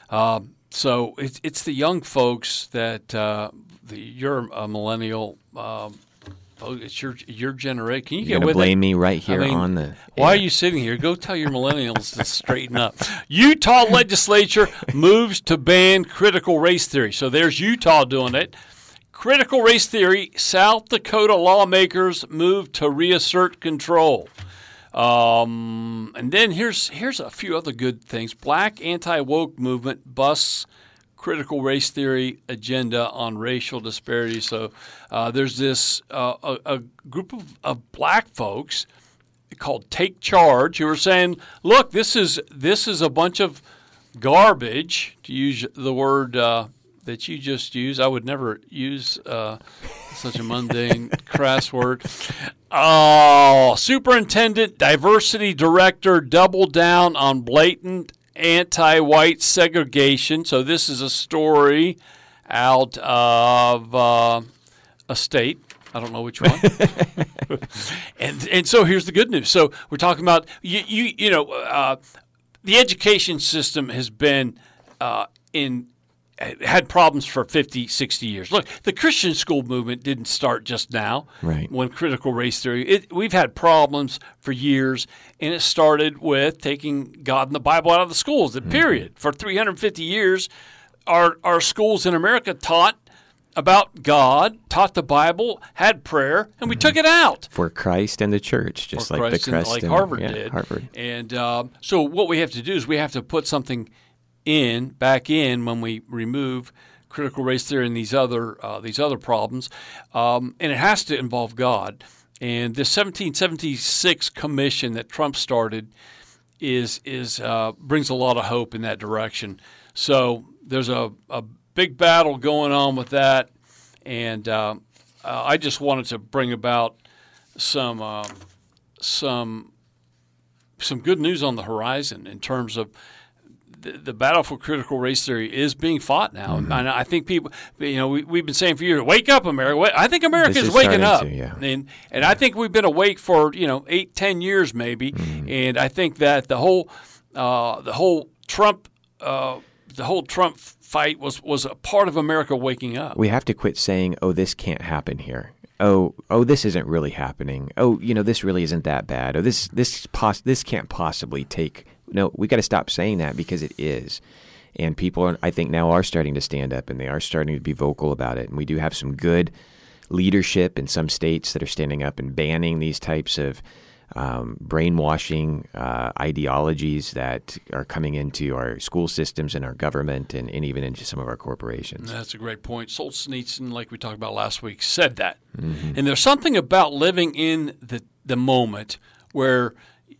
S2: Uh, so it's it's the young folks that uh, the, you're a millennial. Uh, it's your your generation. Can you
S3: You're
S2: get with
S3: blame it? me right here I mean, on the.
S2: Why are you sitting here? Go tell your millennials to straighten up. Utah legislature moves to ban critical race theory. So there's Utah doing it. Critical race theory. South Dakota lawmakers move to reassert control. Um, and then here's here's a few other good things. Black anti woke movement busts critical race theory agenda on racial disparity. So uh, there's this uh, a, a, group of, of black folks called Take Charge who are saying, look, this is this is a bunch of garbage to use the word uh, that you just used. I would never use uh, such a mundane, crass word. Oh, superintendent, diversity director double down on blatant anti white segregation. So, this is a story out of uh, a state. I don't know which one. and and so here's the good news. So we're talking about you you you know uh, the education system has been uh, in had problems for 50, 60 years. Look, the Christian school movement didn't start just now.
S3: Right.
S2: When critical race theory, it, we've had problems for years, and it started with taking God and the Bible out of the schools. The mm-hmm. period for 350 years, our our schools in America taught about God, taught the Bible, had prayer, and we mm-hmm. took it out
S3: for Christ and the church, just
S2: for
S3: like
S2: Christ
S3: the Christ
S2: like
S3: and,
S2: Harvard
S3: yeah,
S2: did.
S3: Harvard.
S2: And uh, so, what we have to do is we have to put something in back in when we remove critical race theory and these other uh, these other problems, um, and it has to involve God. And this 1776 commission that Trump started is is uh, brings a lot of hope in that direction. So there's a, a big battle going on with that, and uh, uh I just wanted to bring about some um, some some good news on the horizon in terms of the, battle for critical race theory is being fought now, mm-hmm. and I think people, you know, we, have been saying for years, "Wake up, America!" I think America is, waking up,
S3: to, yeah.
S2: and and I think we've been awake for you know eight, ten years maybe, mm-hmm. and I think that the whole uh, the whole Trump uh, the whole Trump fight was was a part of America waking up.
S3: We have to quit saying, "Oh, this can't happen here." oh, oh, this isn't really happening. Oh, you know, this really isn't that bad. Oh, this this pos- this can't possibly take no, we got to stop saying that because it is. And people, are, I think, now are starting to stand up and they are starting to be vocal about it. And we do have some good leadership in some states that are standing up and banning these types of um, brainwashing uh, ideologies that are coming into our school systems and our government and, and, even into some of our corporations.
S2: That's a great point. Solzhenitsyn, like we talked about last week, said that. Mm-hmm. And there's something about living in the, the moment where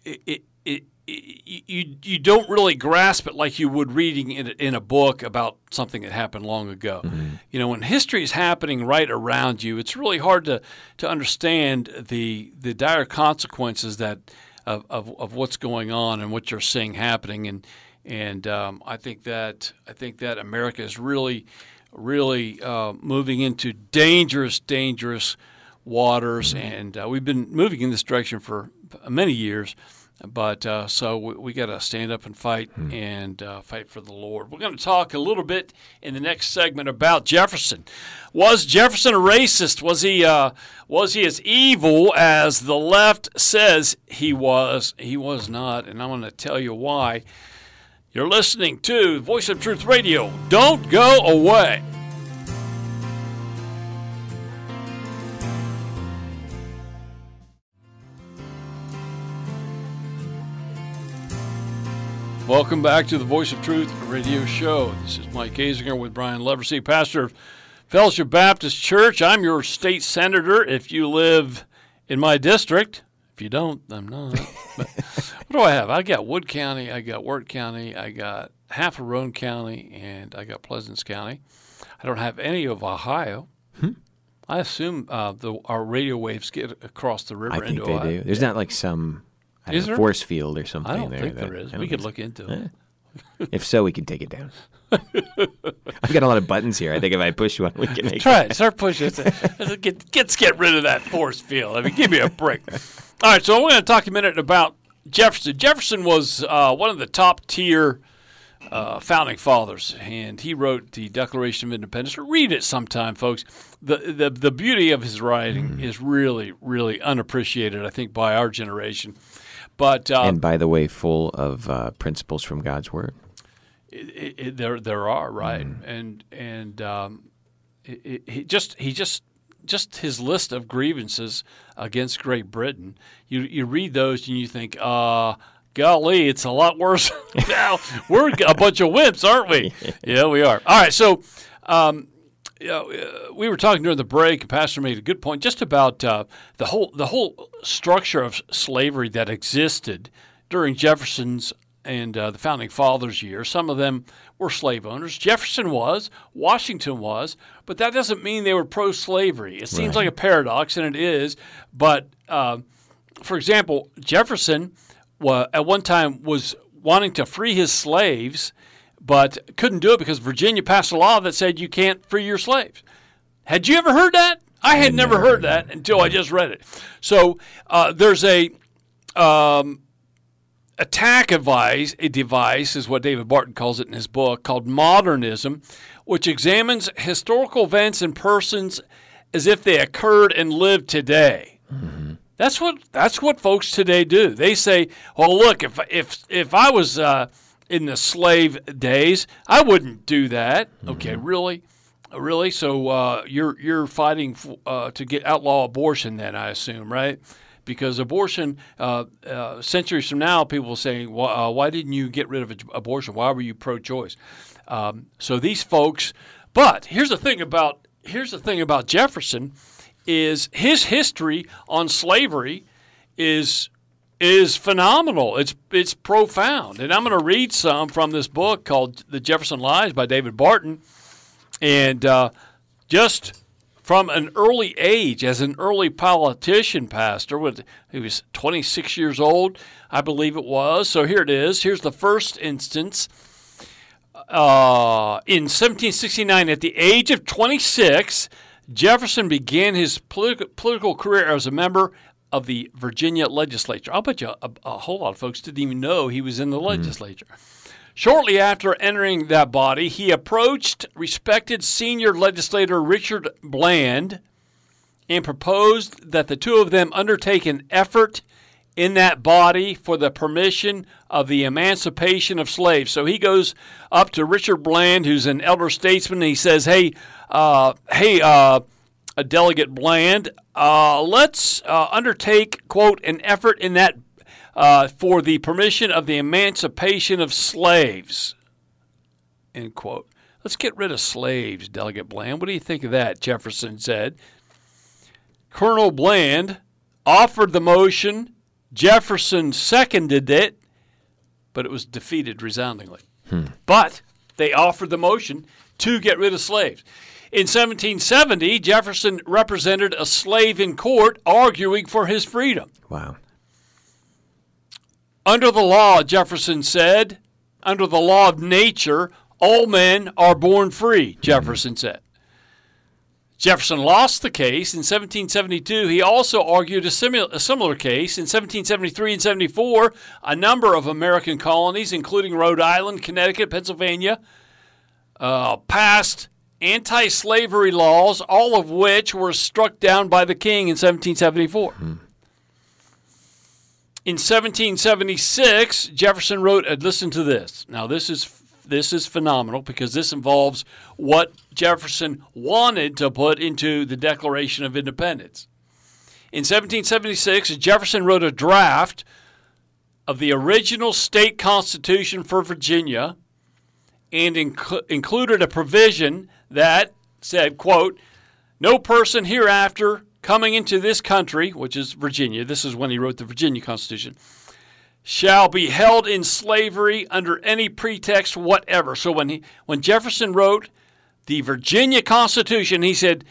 S2: it, it, it you you don't really grasp it like you would reading in, in a book about something that happened long ago. Mm-hmm. You know, when history is happening right around you, it's really hard to to understand the the dire consequences that of, of, of what's going on and what you're seeing happening. And and um, I think that I think that America is really really uh, moving into dangerous dangerous waters, mm-hmm. and uh, we've been moving in this direction for many years. But uh, so we, we got to stand up and fight hmm. and uh, fight for the Lord. We're going to talk a little bit in the next segment about Jefferson. Was Jefferson a racist? Was he uh, was he as evil as the left says he was? He was not, and I'm going to tell you why. You're listening to Voice of Truth Radio. Don't go away. Welcome back to the Voice of Truth radio show. This is Mike Azinger with Brian Leversey, pastor of Fellowship Baptist Church. I'm your state senator if you live in my district. If you don't, I'm not. What do I have? I got Wood County, I got Wirt County, I got half of Roane County, and I got Pleasants County. I don't have any of Ohio. I assume uh, the, our radio waves get across the river
S3: I think
S2: into
S3: they
S2: Ohio.
S3: do. There's not like some
S2: Is
S3: know,
S2: there?
S3: force field or something
S2: I don't
S3: there.
S2: think
S3: that-
S2: there is.
S3: I
S2: We could look into it.
S3: Eh. If so, we can take it down. I've got a lot of buttons here. I think if I push one, we can make
S2: Try it. Start pushing it. Get, let's get rid of that force field. I mean, give me a break. All right, so we're going to talk a minute about Jefferson. Jefferson was uh, one of the top tier uh, founding fathers, and he wrote the Declaration of Independence. Read it sometime, folks. The, the, the beauty of his writing is really, really unappreciated, I think, by our generation. But uh,
S3: And by the way, full of uh, principles from God's word.
S2: it, it, there there are right. And and um, it, it, he just he just just his list of grievances against Great Britain you you read those and you think uh golly it's a lot worse now. We're a bunch of wimps aren't we? Yeah we are. All right so um uh, we were talking during the break. Pastor made a good point just about uh, the whole the whole structure of slavery that existed during Jefferson's and uh, the founding fathers' years. Some of them were slave owners. Jefferson was, Washington was, but that doesn't mean they were pro-slavery. It seems like a paradox, and it is. But uh, for example, Jefferson at one time was wanting to free his slaves, but couldn't do it because Virginia passed a law that said you can't free your slaves. Had you ever heard that? I had never heard that until I just read it. So uh, there's a um, attack device, a device is what David Barton calls it in his book, called modernism, which examines historical events and persons as if they occurred and lived today. That's what that's what folks today do. They say, "Well, look, if if if I was uh, in the slave days, I wouldn't do that." Okay, really, really. So uh, you're you're fighting uh, to get outlaw abortion, then I assume, right? Because abortion, uh, uh, centuries from now, people will say, "Why uh, why didn't you get rid of abortion? Why were you pro-choice?" Um, so these folks. But here's the thing about here's the thing about Jefferson is his history on slavery is is phenomenal. It's it's profound, and I'm going to read some from this book called "The Jefferson Lies" by David Barton, and uh, just from an early age, as an early politician, pastor, with he was 26 years old, I believe it was. So here it is. Here's the first instance. Uh, in 1769, at the age of 26, Jefferson began his politi- political career as a member of the Virginia legislature. I'll bet you a, a whole lot of folks didn't even know he was in the legislature. Shortly after entering that body, he approached respected senior legislator Richard Bland and proposed that the two of them undertake an effort in that body for the permission of the emancipation of slaves. So he goes up to Richard Bland, who's an elder statesman, and he says, "Hey, uh, hey, uh, delegate Bland, uh, let's uh, undertake quote an effort in that uh, for the permission of the emancipation of slaves." End quote. Let's get rid of slaves, Delegate Bland. What do you think of that? Jefferson said. Colonel Bland offered the motion. Jefferson seconded it, but it was defeated resoundingly. But they offered the motion to get rid of slaves. In 1770, Jefferson represented a slave in court arguing for his freedom.
S3: Wow.
S2: Under the law, Jefferson said, under the law of nature, all men are born free, Jefferson said. Jefferson lost the case in 1772. He also argued a, simu- a similar case in 1773 and 74. A number of American colonies, including Rhode Island, Connecticut, Pennsylvania, uh, passed anti slavery laws, all of which were struck down by the king in 1774. In 1776, Jefferson wrote, uh, listen to this. Now, this is this is phenomenal because this involves what Jefferson wanted to put into the Declaration of Independence. In 1776, Jefferson wrote a draft of the original state constitution for Virginia and inc- included a provision that said, quote, no person hereafter coming into this country, which is Virginia, this is when he wrote the Virginia Constitution, shall be held in slavery under any pretext whatever. So when he, when Jefferson wrote the Virginia Constitution, he said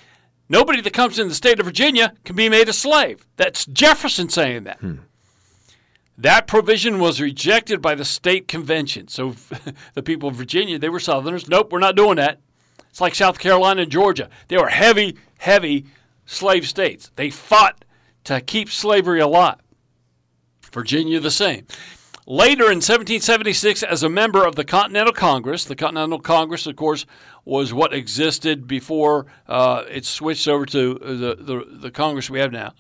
S2: nobody that comes in the state of Virginia can be made a slave. That's Jefferson saying that. Hmm. That provision was rejected by the state convention. So the people of Virginia, they were Southerners. Nope, we're not doing that. It's like South Carolina and Georgia. They were heavy, heavy slave states. They fought to keep slavery alive. Virginia, the same. Later in 1776, as a member of the Continental Congress, the Continental Congress, of course, was what existed before uh, it switched over to the, the, the Congress we have now.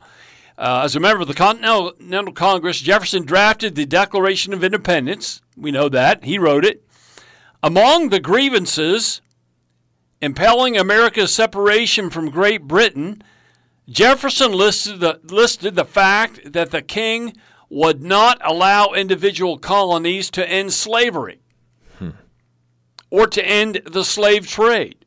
S2: Uh, as a member of the Continental Congress, Jefferson drafted the Declaration of Independence. We know that. He wrote it. Among the grievances impelling America's separation from Great Britain, Jefferson listed the, listed the fact that the king would not allow individual colonies to end slavery hmm. or to end the slave trade,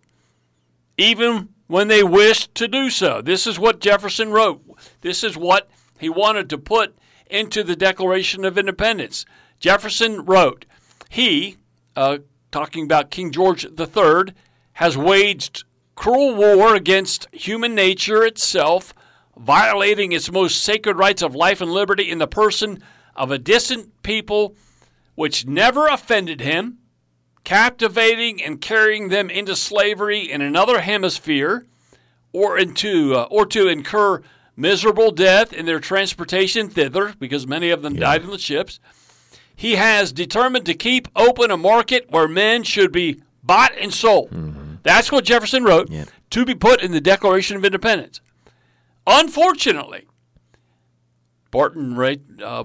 S2: even when they wished to do so. This is what Jefferson wrote. This is what he wanted to put into the Declaration of Independence. Jefferson wrote, He, uh, talking about King George III, has waged cruel war against human nature itself violating its most sacred rights of life and liberty in the person of a distant people which never offended him, captivating and carrying them into slavery in another hemisphere, or into uh, or to incur miserable death in their transportation thither, because many of them yeah. died in the ships. He has determined to keep open a market where men should be bought and sold. Mm-hmm. That's what Jefferson wrote yeah. to be put in the Declaration of Independence. Unfortunately, Barton, uh,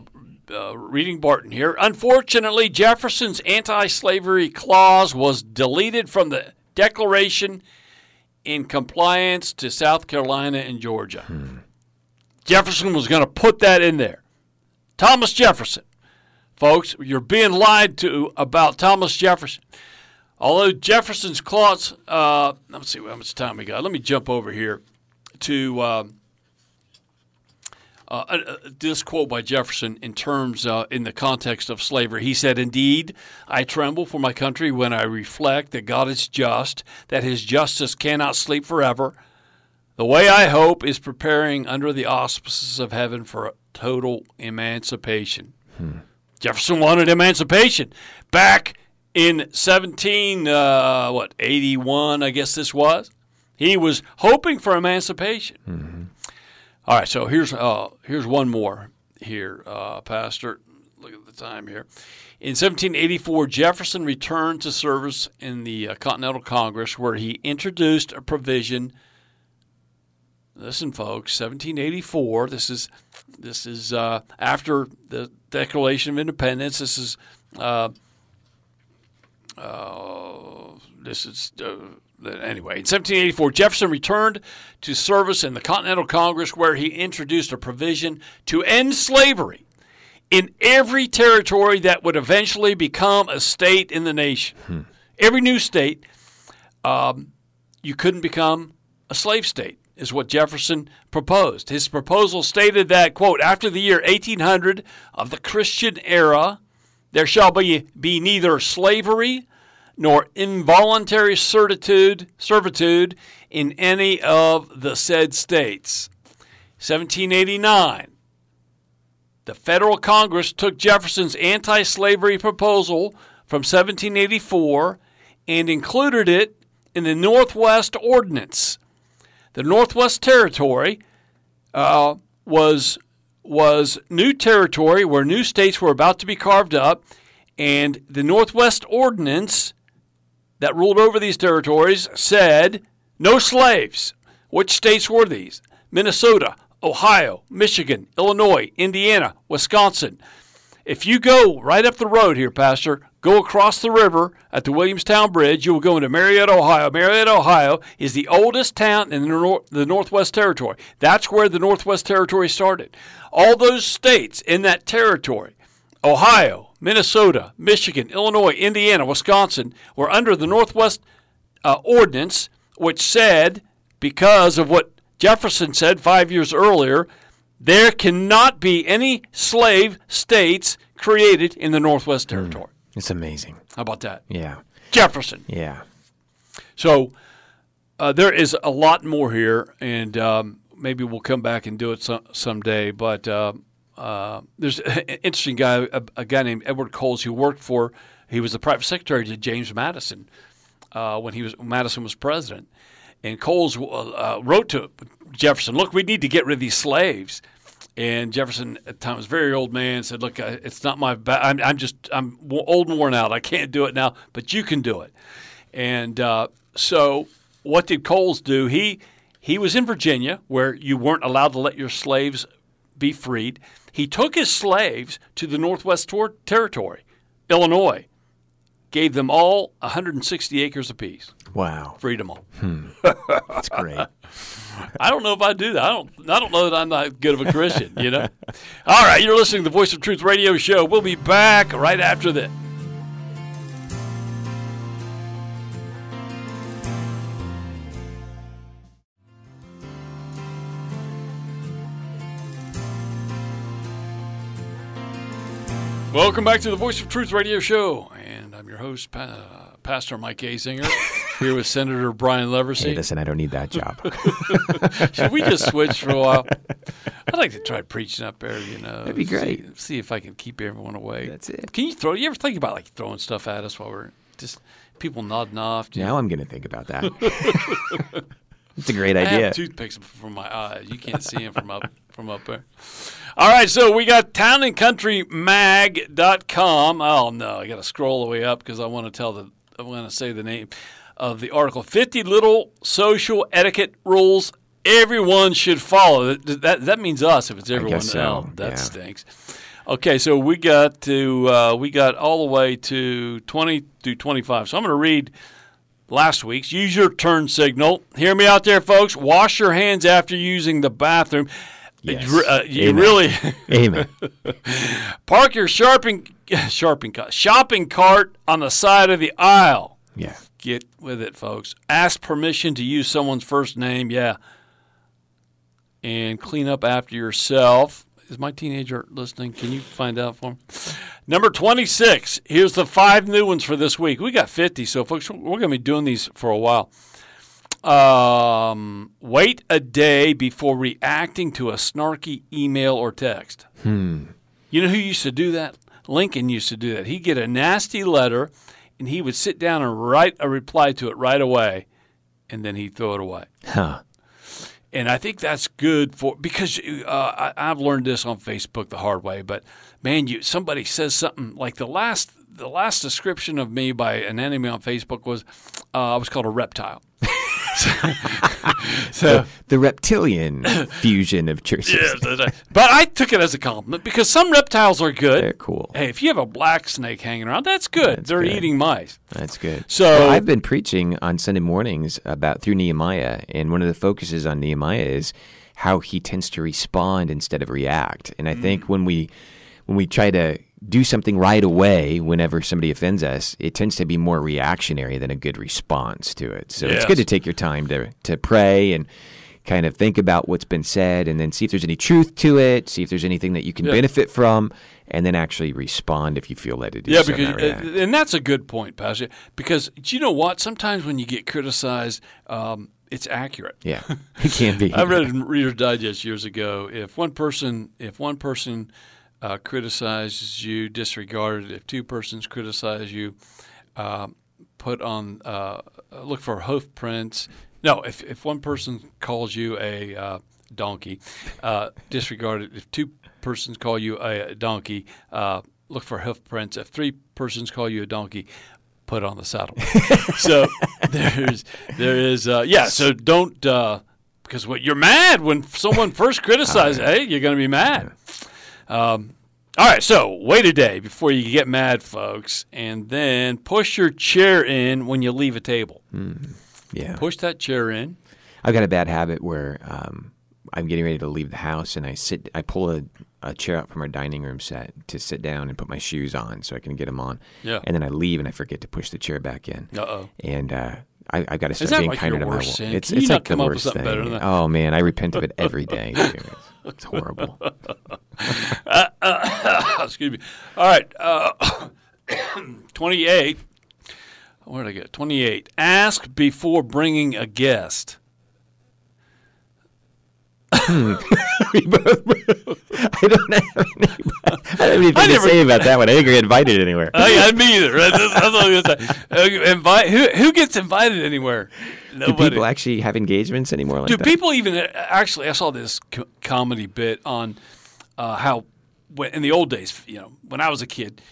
S2: uh, reading Barton here. Unfortunately, Jefferson's anti slavery clause was deleted from the Declaration in compliance to South Carolina and Georgia. Hmm. Jefferson was going to put that in there. Thomas Jefferson. Folks, you're being lied to about Thomas Jefferson. Although Jefferson's clause, uh, let's see how much time we got. Let me jump over here to. Uh, uh, uh, uh, this quote by Jefferson in terms uh, in the context of slavery. He said, "Indeed, I tremble for my country when I reflect that God is just, that His justice cannot sleep forever. The way I hope is preparing under the auspices of heaven for total emancipation." Hmm. Jefferson wanted emancipation back in 17 uh, what 81, I guess this was. He was hoping for emancipation. Mm-hmm. All right, so here's uh, here's one more here, uh, Pastor. Look at the time here. In 1784, Jefferson returned to service in the uh, Continental Congress, where he introduced a provision. Listen, folks, 1784. This is this is uh, after the Declaration of Independence. This is uh, uh, this is anyway, in 1784, Jefferson returned to service in the Continental Congress where he introduced a provision to end slavery in every territory that would eventually become a state in the nation. Hmm. Every new state, um, you couldn't become a slave state, is what Jefferson proposed. His proposal stated that, quote, after the year 1800 of the Christian era, there shall be, be neither slavery nor involuntary certitude, servitude in any of the said states. 1789. The federal Congress took Jefferson's anti slavery proposal from 1784 and included it in the Northwest Ordinance. The Northwest Territory uh, was, was new territory where new states were about to be carved up, and the Northwest Ordinance that ruled over these territories said no slaves. Which states were these? Minnesota, Ohio, Michigan, Illinois, Indiana, Wisconsin. If you go right up the road here, Pastor, go across the river at the Williamstown Bridge, you will go into Marietta, Ohio. Marietta, Ohio is the oldest town in the, nor- the Northwest Territory. That's where the Northwest Territory started. All those states in that territory, Ohio, Minnesota, Michigan, Illinois, Indiana, Wisconsin, were under the Northwest uh, Ordinance, which said, because of what Jefferson said five years earlier, there cannot be any slave states created in the Northwest Territory.
S3: It's amazing.
S2: How about that?
S3: Yeah.
S2: Jefferson.
S3: Yeah.
S2: So uh, there is a lot more here, and um, maybe we'll come back and do it some, someday. But uh, uh, there's an interesting guy, a, a, guy named Edward Coles, who worked for. He was the private secretary to James Madison uh, when he was Madison was president, and Coles uh, wrote to Jefferson, "Look, we need to get rid of these slaves." And Jefferson, at the time, was a very old man. Said, "Look, it's not my. Ba- I'm, I'm just. I'm old and worn out. I can't do it now, but you can do it." And uh, so, what did Coles do? He he was in Virginia, where you weren't allowed to let your slaves be freed. He took his slaves to the Northwest Territory, Illinois, gave them all 160 acres apiece.
S3: Wow.
S2: Freed them all.
S3: Hmm. That's great.
S2: I don't know if I do that. I don't. I don't know that I'm not good of a Christian. You know. All right, you're listening to the Voice of Truth radio show. We'll be back right after this. Welcome back to the Voice of Truth radio show, and I'm your host, pa- Pastor Mike Azinger, here with Senator Brian Leversey.
S3: Hey, listen, I don't need that job.
S2: Should we just switch for a while? I'd like to try preaching up there. You know,
S3: That'd be great.
S2: See, see if I can keep everyone away.
S3: That's it.
S2: Can you throw? You ever think about like throwing stuff at us while we're just people nodding off?
S3: Now I'm going to think about that. It's a great
S2: I
S3: idea.
S2: toothpicks from my eyes. You can't see them from up from up there. All right, so we got townandcountrymag.com. Oh no, I got to scroll the way up because I want to tell the I want to say the name of the article. 50 little social etiquette rules everyone should follow. That that, that means us if it's everyone
S3: so,
S2: else. That
S3: yeah.
S2: stinks. Okay, so we got to uh, we got all the way to 20 through 25. So I'm going to read last week's. Use your turn signal. Hear me out there, folks. Wash your hands after using the bathroom.
S3: Yes.
S2: You, uh, you
S3: Amen.
S2: really
S3: Amen.
S2: park your shopping shopping cart, shopping cart on the side of the aisle.
S3: Yeah.
S2: Get with it, folks. Ask permission to use someone's first name. Yeah. And clean up after yourself. Is my teenager listening? Can you find out for him? Number 26. Here's the five new ones for this week. We got 50, so folks, we're going to be doing these for a while. Um, wait a day before reacting to a snarky email or text.
S3: Hmm.
S2: You know who used to do that? Lincoln used to do that. He'd get a nasty letter and he would sit down and write a reply to it right away and then he'd throw it away.
S3: Huh.
S2: And I think that's good for because uh, I, I've learned this on Facebook the hard way. But man, you somebody says something like the last the last description of me by an enemy on Facebook was uh, I was called a reptile. so
S3: The reptilian fusion of churches.
S2: Right. but I took it as a compliment because some reptiles are good.
S3: They're cool.
S2: Hey, if you have a black snake hanging around, that's good.
S3: That's
S2: They're
S3: good.
S2: eating mice.
S3: That's good.
S2: So-
S3: Well, I've been preaching on Sunday mornings about through Nehemiah, and one of the focuses on Nehemiah is how he tends to respond instead of react. And I
S2: Mm.
S3: think when we when we try to do something right away whenever somebody offends us, it tends to be more reactionary than a good response to it. So it's good to take your time to to pray and kind of think about what's been said and then see if there's any truth to it, see if there's anything that you can
S2: Yeah.
S3: benefit from, and then actually respond if you feel led to do
S2: Yeah,
S3: so.
S2: because
S3: not
S2: uh, and that's a good point, Pastor. Because do you know what? Sometimes when you get criticized, um, it's accurate.
S3: yeah, it can be.
S2: I read in Reader's Digest years ago. If one person, if one person uh, criticizes you, disregarded. If two persons criticize you, uh, put on uh, look for hoof prints. No, if if one person calls you a uh, donkey, uh, disregard it. If two persons call you a donkey, uh, look for hoof prints. If three persons call you a donkey, put on the saddle. so there's there is uh, yeah. So don't uh, because what you're mad when someone first criticizes. hey, you're going to be mad. Um, all right, so wait a day before you get mad, folks, and then push your chair in when you leave a table.
S3: Yeah.
S2: Push that chair in.
S3: I've got a bad habit where um, I'm getting ready to leave the house and I sit, I pull a, a chair out from our dining room set to sit down and put my shoes on so I can get them on.
S2: Yeah.
S3: And then I leave and I forget to push the chair back in.
S2: Uh oh.
S3: And uh, I, I've got to start being
S2: like
S3: kinder to my
S2: sin?
S3: It's, it's like the
S2: come up with
S3: worst thing.
S2: better than that?
S3: Oh man, I repent of it every day. It's It's, it's horrible.
S2: Excuse me. All right. Uh, 28. Where did I get? 28. Ask before bringing a guest.
S3: I don't have any, I don't have anything
S2: I
S3: to say about that one. I didn't get invited anywhere.
S2: I, yeah, me either. That's, that's what I was gonna say. Uh, Invite who? Who gets invited anywhere?
S3: Do people actually have engagements anymore like
S2: Do
S3: that?
S2: people even actually? I saw this co- comedy bit on uh, how in the old days, you know, when I was a kid,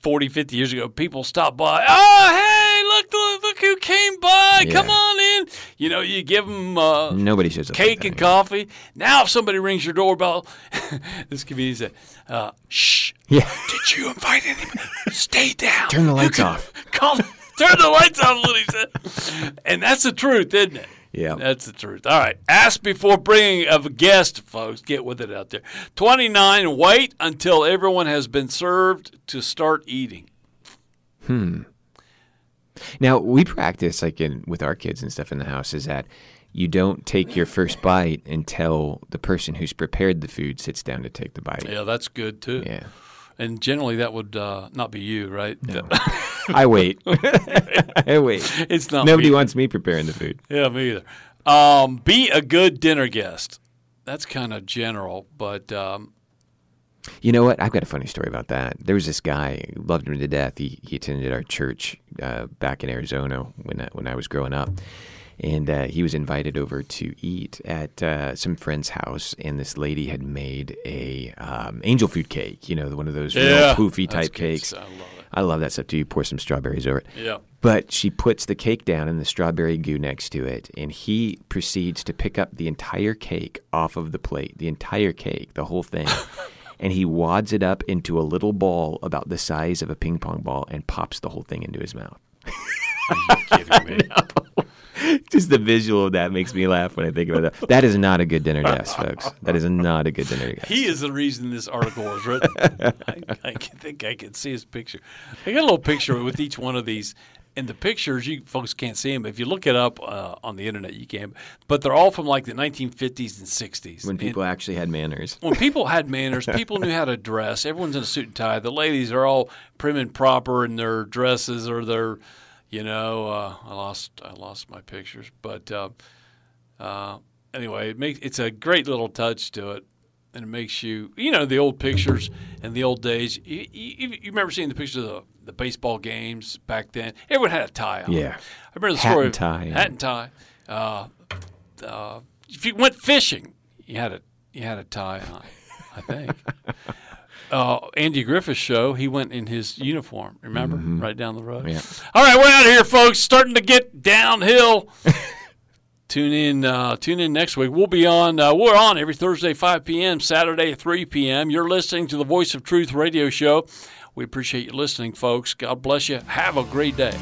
S2: 40, 50 years ago, people stopped by. Oh, hey, look, look, who came by! Come on in. You know, you give them uh,
S3: Nobody shows up. like
S2: cake and
S3: anymore.
S2: coffee. Now, if somebody rings your doorbell, this comedian said, uh, "Shh,
S3: Yeah.
S2: did you invite anybody? Stay down.
S3: Turn the lights off.
S2: Call, turn the lights off, what said. And that's the truth, isn't it?
S3: Yeah.
S2: That's the truth. All right. Ask before bringing of a guest, folks. Get with it out there. 29. Wait until everyone has been served to start eating. Hmm.
S3: Now we practice like in with our kids and stuff in the house is that you don't take your first bite until the person who's prepared the food sits down to take the bite.
S2: Yeah, that's good, too.
S3: Yeah.
S2: And generally, that would uh, not be you, right?
S3: No. I wait. I wait.
S2: It's not
S3: Nobody
S2: me.
S3: wants me preparing the food.
S2: Yeah, me either. Um, be a good dinner guest. That's kind of general, but um,
S3: You know what? I've got a funny story about that. There was this guy, loved him to death. He he attended our church uh, back in Arizona when I, when I was growing up, and uh, he was invited over to eat at uh, some friend's house. And this lady had made a um, angel food cake. You know, one of those
S2: Yeah,
S3: real poofy type cakes.
S2: I love it.
S3: I love that stuff too. You pour some strawberries over it.
S2: yeah.
S3: But she puts the cake down and the strawberry goo next to it, and he proceeds to pick up the entire cake off of the plate, the entire cake, the whole thing. and he wads it up into a little ball about the size of a ping pong ball and pops the whole thing into his mouth.
S2: Kidding me.
S3: Just the visual of that makes me laugh when I think about that. That is not a good dinner guest, folks. That is not a good dinner guest.
S2: He is the reason this article was written. I, I think I can see his picture. I got a little picture with each one of these. And the pictures, you folks can't see them. If you look it up uh, on the internet, you can. But they're all from like the 1950s and 60s.
S3: when
S2: And
S3: people actually had manners.
S2: when people had manners, people knew how to dress. Everyone's in a suit and tie. The ladies are all prim and proper in their dresses or their, you know. Uh, I lost I lost my pictures, but uh, uh, anyway, it makes it's a great little touch to it, and it makes you you know the old pictures and the old days. You, you, you remember seeing the pictures of the, the baseball games back then? Everyone had a tie on.
S3: Yeah.
S2: I remember the
S3: Hat
S2: story
S3: and
S2: of
S3: tie, yeah.
S2: Hat and tie. Uh, uh, if you went fishing, you had a you had a tie on. I think. uh, Andy Griffith's show, he went in his uniform. Remember, right down the road.
S3: Mm-hmm. Yeah.
S2: All right, we're out of here, folks. Starting to get downhill. tune in. Uh, tune in next week. We'll be on. Uh, we're on every Thursday, 5 p.m. Saturday, 3 p.m. You're listening to the Voice of Truth radio show. We appreciate you listening, folks. God bless you. Have a great day.